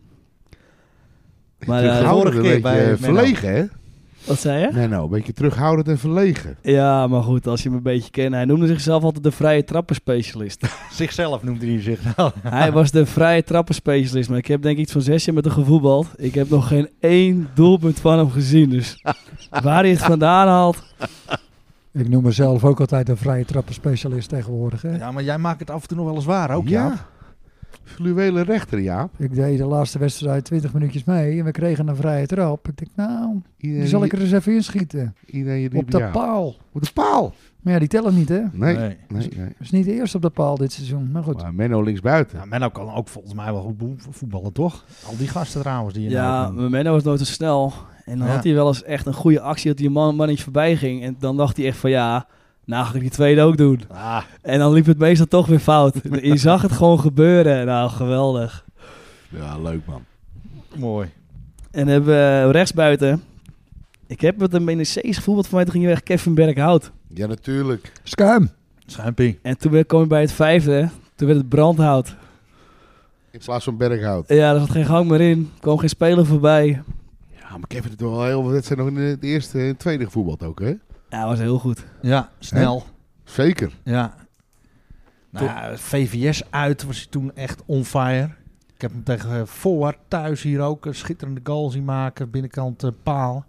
Maar, terughoudend, vorige keer bij eh, Menno. verlegen, hè? Wat zei je? Menno, een beetje terughoudend en verlegen. Ja, maar goed, als je hem een beetje kent. Hij noemde zichzelf altijd de vrije trappenspecialist. Zichzelf noemde hij zich nou. hij was de vrije trappenspecialist. Maar ik heb denk ik iets van zes jaar met hem gevoetbald. Ik heb nog geen één doelpunt van hem gezien. Dus waar hij het vandaan haalt... Ik noem mezelf ook altijd een vrije trappenspecialist tegenwoordig. Hè? Ja, maar jij maakt het af en toe nog wel eens waar ook, ja. ja. Fluwelen rechter, Jaap. Ik deed de laatste wedstrijd 20 minuutjes mee en we kregen een vrije trap. Ik denk, nou, Iedereen, die zal ik er eens even inschieten. iedereen Op de paal. Op de paal. Maar ja, die tellen niet, hè? Nee, Nee. nee, nee. Dat is niet de eerste op de paal dit seizoen. Maar goed. Maar Menno linksbuiten. Ja, Menno kan ook volgens mij wel goed voetballen, toch? Al die gasten trouwens die je Ja, nou maar Menno was nooit zo snel. En dan Ja. had hij wel eens echt een goede actie dat die man mannetje voorbij ging. En dan dacht hij echt van ja, nou ga ik die tweede ook doen. Ah, En dan liep het meestal toch weer fout. Je zag het gewoon gebeuren. Nou, geweldig. Ja, leuk man. mooi. En dan hebben we rechtsbuiten. Ik heb met hem in de C's gevoetbald. Voor mij toen ging hij weg Kevin Berghout. Ja, natuurlijk. Schuim. Schuimpie. En toen kwam hij bij het vijfde. Toen werd het brandhout. In plaats van Berghout. Ja, er zat geen gang meer in. Er kwam geen speler voorbij. Ja, maar Kevin heeft wel heel veel wedstrijden nog in het eerste en tweede gevoetbald ook, hè? Ja, hij was heel goed. Ja, snel. Zeker. Ja. Nou ja, VVS uit was hij toen echt on fire. Ik heb hem tegen Forward thuis hier ook een schitterende goal zien maken. Binnenkant eh, paal.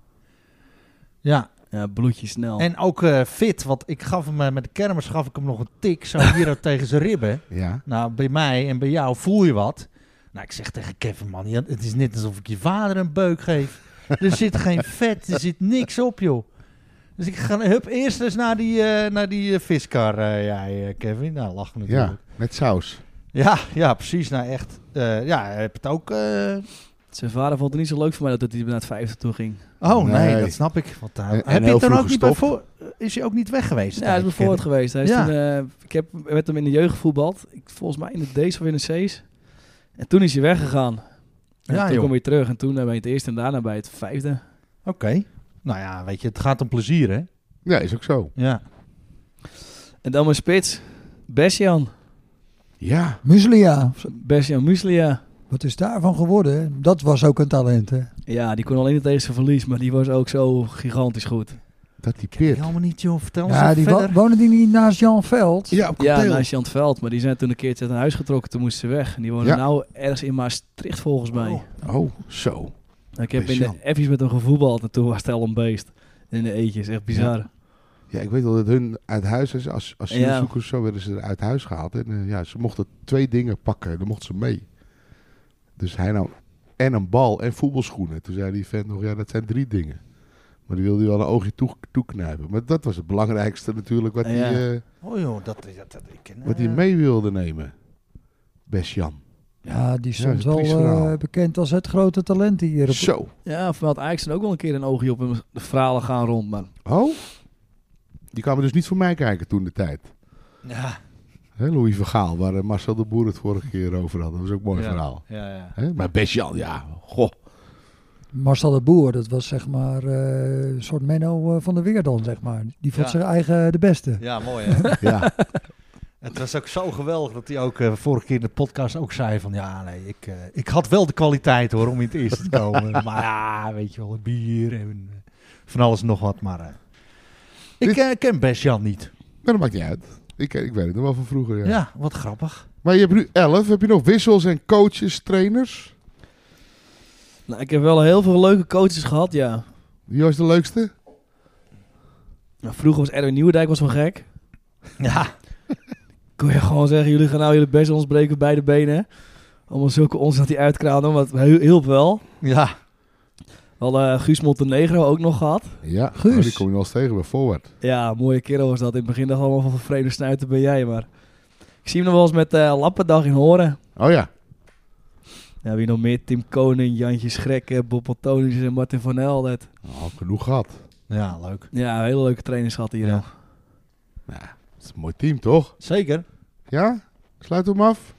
Ja, Ja, bloedje snel. en ook eh, fit. Want ik gaf hem eh, met de kermis gaf ik hem nog een tik. Zo hier tegen zijn ribben. Ja. Nou, bij mij en bij jou voel je wat. Nou, ik zeg tegen Kevin, man, het is net alsof ik je vader een beuk geef. Er zit geen vet, er zit niks op, joh. Dus ik ga hup, eerst eens naar die, eh, naar die eh, viskar, eh, jij, eh, Kevin. Nou, lachen natuurlijk. Ja, met saus. Ja, ja, precies. Nou, echt. eh, ja, heeft het ook... eh, Zijn vader vond het niet zo leuk voor mij dat hij naar het vijfde toe ging. Oh, nee. Nee. dat snap ik. Want, En- en heb je het dan ook niet voor... Is hij ook niet weg geweest? Ja, hij is bijvoorbeeld geweest. Hij is Ja. toen, eh, ik heb met hem in de jeugd gevoetbald. Ik, volgens mij in de D's of in de C's. En toen is hij weggegaan. En Ja, toen joh. kwam hij terug. En toen eh, bij het eerste en daarna bij het vijfde. Oké. Nou ja, weet je, het gaat om plezier, hè? Ja, is ook zo. Ja. En dan mijn spits. Bessian. Ja. Muslia. Bessian Muslia. Wat is daarvan geworden? Dat was ook een talent, hè? Ja, die kon alleen niet tegen zijn verlies. Maar die was ook zo gigantisch goed. Dat die je allemaal niet, joh. Vertel Ja, eens die verder. wonen die niet naast Jan Veld? Ja, op Ja, naast Jan het Veld. Maar die zijn toen een keertje naar huis getrokken. Toen moesten ze weg. En die wonen Ja. nou ergens in Maastricht volgens mij. Oh. Oh, zo. Ik heb in de F's met hem gevoetbald. En toen was het al een beest. In de eetjes. Echt bizar. Ja, ik weet wel dat hun uit huis is. Als, als Ja. asielzoekers zo werden ze uit huis gehaald. En ja, ze mochten twee dingen pakken. Dan mochten ze mee. Dus hij nou en een bal en voetbalschoenen. Toen zei die vent nog, ja, dat zijn drie dingen. Maar die wilde hij wel een oogje toe, toeknijpen. Maar dat was het belangrijkste natuurlijk wat Ja. hij eh, Oh joh, dat, dat, dat ik ken, wat hij eh, mee wilde nemen. Best Jan. Ja, die Ja, is een wel eh, bekend als het grote talent hier. Op, Zo. Ja, vanuit Ajax zijn ook wel een keer een oogje op hem. De verhalen gaan rond, man. Oh? Die kwamen dus niet voor mij kijken toen de tijd. Ja, Hè, Louis Vergaal, waar eh, Marcel de Boer het vorige keer over had. Dat was ook een mooi Ja. verhaal. ja, ja. Hè? Maar best Jan, ja. Goh. Marcel de Boer, dat was zeg maar eh, een soort Menno van de Weer dan, zeg maar. Die vond Ja. zijn eigen de beste. Ja, mooi hè. Ja. Het was ook zo geweldig dat hij ook eh, vorige keer in de podcast ook zei van ja, nee, ik, eh, ik had wel de kwaliteit hoor om in het eerste te komen. maar ja, weet je wel, het bier en eh, van alles nog wat. Maar eh, ik eh, ken best Jan niet. Maar dat maakt niet uit. Ik, ik weet het nog wel van vroeger, ja. Ja. wat grappig. Maar je hebt nu 11. Heb je nog wissels en coaches, trainers? Nou, ik heb wel heel veel leuke coaches gehad, ja. Wie was de leukste? Nou, vroeger was Erwin Nieuwendijk was wel gek. Ja, Kon je gewoon zeggen, jullie gaan nou jullie best ons breken bij de benen. Allemaal zulke ons dat hij maar het hiel- hielp wel. ja. We hadden eh, Guus Montenegro ook nog gehad. Ja, Guus. oh, die kom je nog eens tegen bij Forward. Ja, mooie kerel was dat. In het begin dacht ik allemaal van vreemde snuiten ben jij, maar... Ik zie hem nog wel eens met eh Lappendag in Horen. Oh ja. Ja, wie nog meer? Tim Koning, Jantje Schrekke, Bob Antonius en Martin van Heldet. Al genoeg gehad. Ja, leuk. Ja, hele leuke trainers gehad hier. Ja. Ja. Nou, dat is een mooi team, toch? Zeker. Ja? Sluit hem af.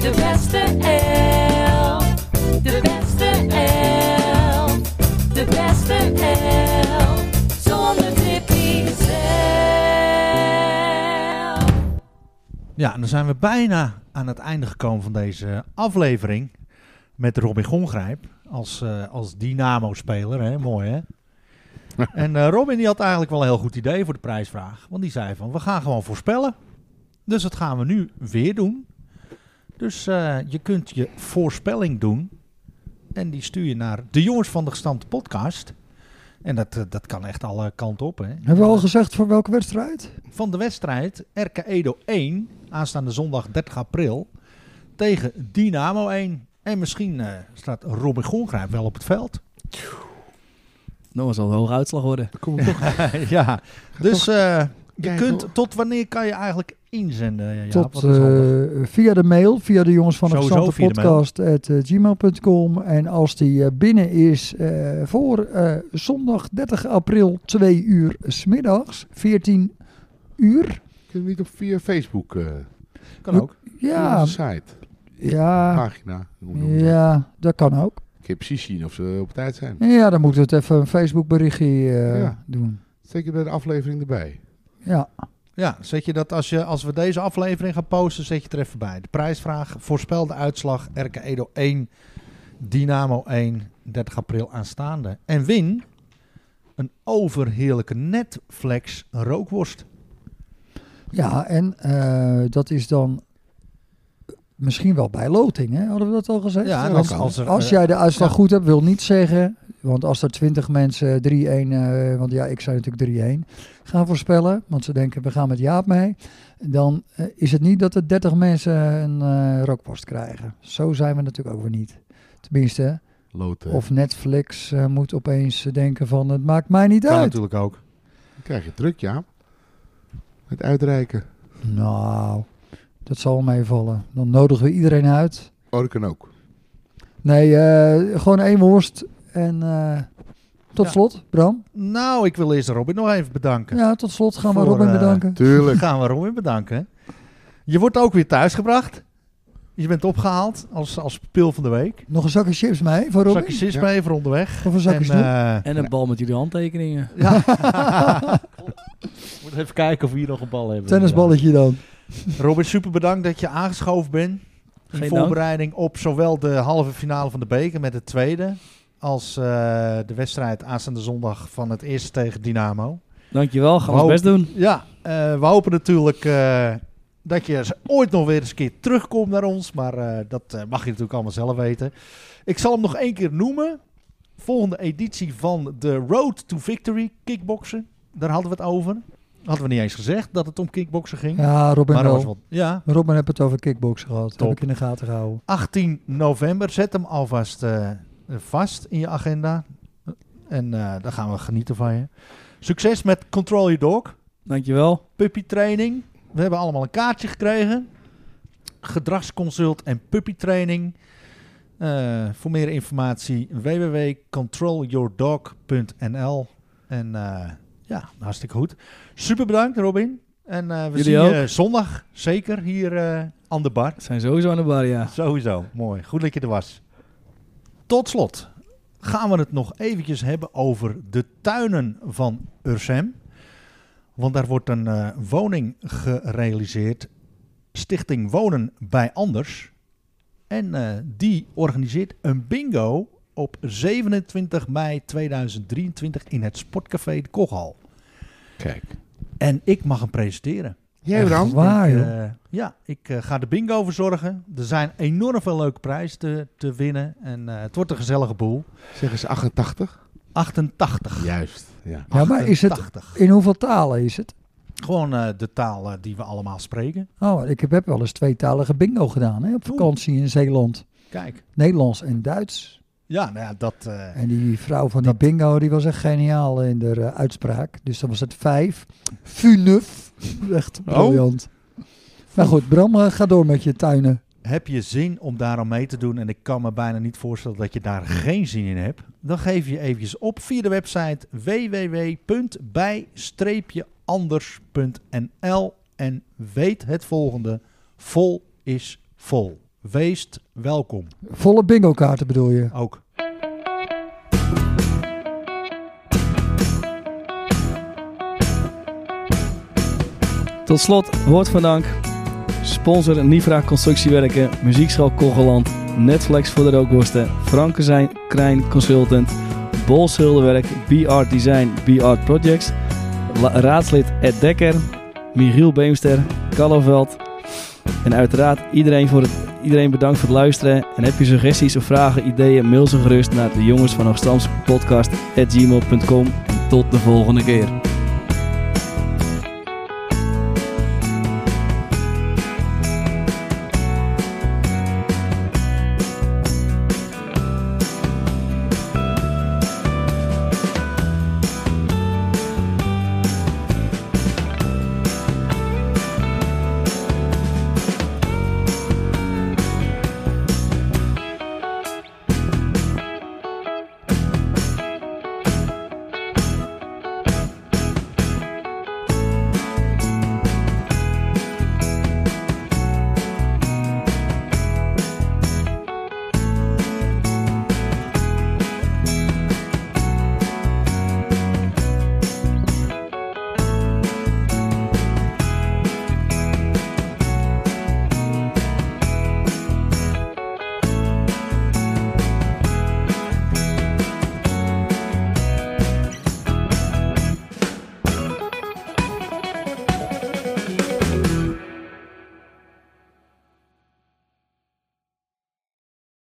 De beste elf. De beste elf. De beste elf. Zonder Tippy zelf. Ja, en dan zijn we bijna aan het einde gekomen van deze aflevering. Met Robin Gongrijp als, eh, als Dynamo-speler. Hè? Mooi hè? en eh, Robin die had eigenlijk wel een heel goed idee voor de prijsvraag. Want die zei van, we gaan gewoon voorspellen. Dus dat gaan we nu weer doen. Dus eh, je kunt je voorspelling doen. En die stuur je naar de Jongens van de Gestampte podcast. En dat, eh, dat kan echt alle kanten op. Hè? Hebben we al gezegd voor welke wedstrijd? van de wedstrijd RK Edo 1, aanstaande zondag 30 april, tegen Dynamo 1. En misschien staat Robin Gongrijp wel op het veld. Nou, zal een hoge uitslag worden. Toch. ja, dus eh, je kunt, tot wanneer kan je eigenlijk inzenden? Jaap? Tot, eh, via de mail, via de jongens van de Sowieso de podcast at eh, gmail.com. En als die eh, binnen is eh, voor eh, zondag 30 april 2 uur smiddags, 14 uur. Kunnen we niet op via Facebook, eh kan ook. Ja, site, ja, pagina. ja, dat kan ook. Heb precies zien of ze op tijd zijn. Ja, dan moeten we het even een Facebook berichtje eh, Ja. doen. Zeker bij de aflevering erbij. Ja, Ja, zet je dat als, je, als we deze aflevering gaan posten, zet je het er even bij. De prijsvraag, voorspelde uitslag, RK Edo 1, Dynamo 1, 30 april aanstaande. En win een overheerlijke Netflix rookworst. ja en eh, dat is dan misschien wel bij loting, hè? hadden we dat al gezegd? Ja, als, kan. als, er, Als jij de uitslag ja. goed hebt, wil niet zeggen. Want als er 20 mensen 3-1, eh, want ja, ik zei natuurlijk 3-1, gaan voorspellen. Want ze denken, we gaan met Jaap mee. Dan eh, is het niet dat er 30 mensen een eh rookworst krijgen. Zo zijn we natuurlijk ook weer niet. Tenminste, Loten. of Netflix eh, moet opeens denken van, het maakt mij niet kan uit. natuurlijk ook. Dan krijg je druk, ja. Het uitreiken. Nou, dat zal meevallen. Dan nodigen we iedereen uit. Oh, dat kan ook. Nee, eh, gewoon één worst. En eh, tot Ja. slot, Bram. Nou, ik wil eerst Robin nog even bedanken. Ja, tot slot gaan we Robin eh, bedanken. Tuurlijk. Gaan we Robin bedanken. Je wordt ook weer thuisgebracht. Je bent opgehaald als, als pil van de week. Nog een zakje chips mee voor Robin? Zakje sis Ja. mee voor onderweg. Of een zakje En, En een bal met jullie handtekeningen. Ja. Moet even kijken of we hier nog een bal hebben. Tennisballetje dan. Robin, super bedankt dat je aangeschoven bent. In Geen voorbereiding op zowel de halve finale van de beker met de tweede... als eh, de wedstrijd aanstaande zondag van het eerste tegen Dynamo. Dankjewel, gaan we ons best doen. Ja, eh, we hopen natuurlijk eh, dat je ooit nog weer eens een keer terugkomt naar ons. Maar dat mag je natuurlijk allemaal zelf weten. Ik zal hem nog één keer noemen. Volgende editie van de Road to Victory kickboksen. Daar hadden we het over. Hadden we niet eens gezegd dat het om kickboksen ging. Ja, Robin maar wel. Ja, Robin heeft het over kickbox gehad. Dat Top. heb ik in de gaten gehouden. 18 november. Zet hem alvast eh, vast in je agenda. En eh daar gaan we genieten van je. Succes met Control Your Dog. Dankjewel. Puppy training. We hebben allemaal een kaartje gekregen. gedragsconsult en puppytraining. Eh, voor meer informatie www.controlyourdog.nl. En eh, ja, hartstikke goed. Super bedankt Robin. En eh, we Jullie zien je zondag zeker hier eh, aan de bar. Zijn sowieso aan de bar, ja. Sowieso, mooi. Goed dat je er was. Tot slot gaan we het nog eventjes hebben over de tuinen van Ursem. Want daar wordt een eh, woning gerealiseerd. Stichting Wonen bij Anders. En die organiseert een bingo op 27 mei 2023 in het Sportcafé de Kochal. Kijk. En ik mag hem presenteren. Jij Bram? waar, ja, ik eh, ga de bingo verzorgen. Er zijn enorm veel leuke prijzen te, te winnen. En eh, het wordt een gezellige boel. Zeg eens 88? 88. Juist, ja. Ja, maar is het, 88. in hoeveel talen is het? Gewoon eh, de taal eh, die we allemaal spreken. Oh, ik heb wel eens tweetalige bingo gedaan hè, op vakantie in Zeeland. Kijk. Nederlands en Duits. Ja, nou ja, dat... eh, En die vrouw van die bingo, die was echt geniaal in de eh, uitspraak. Dus dan was het vijf. Funuf. Echt Oh. briljant. Maar goed, Bram, eh, ga door met je tuinen. heb je zin om daar aan mee te doen? En ik kan me bijna niet voorstellen dat je daar geen zin in hebt. Dan geef je eventjes op via de website www.bij-anders.nl en weet het volgende. Vol is vol. Wees welkom. Volle bingo kaarten bedoel je? Ook. Tot slot, woord van dank. Sponsor Nifra Constructiewerken, Muziekschool Kogeland, Netflix voor de rookworsten, Frankenstein Krijn Consultant, Bol Schilderwerk, BR Design, BR Projects, La- raadslid Ed Dekker, Michiel Beemster, Kalloveld. En uiteraard iedereen, voor het, iedereen bedankt voor het luisteren. En heb je suggesties of vragen, ideeën, mail ze gerust naar de jongens van Hoogstams podcast at gmail.com. Tot de volgende keer.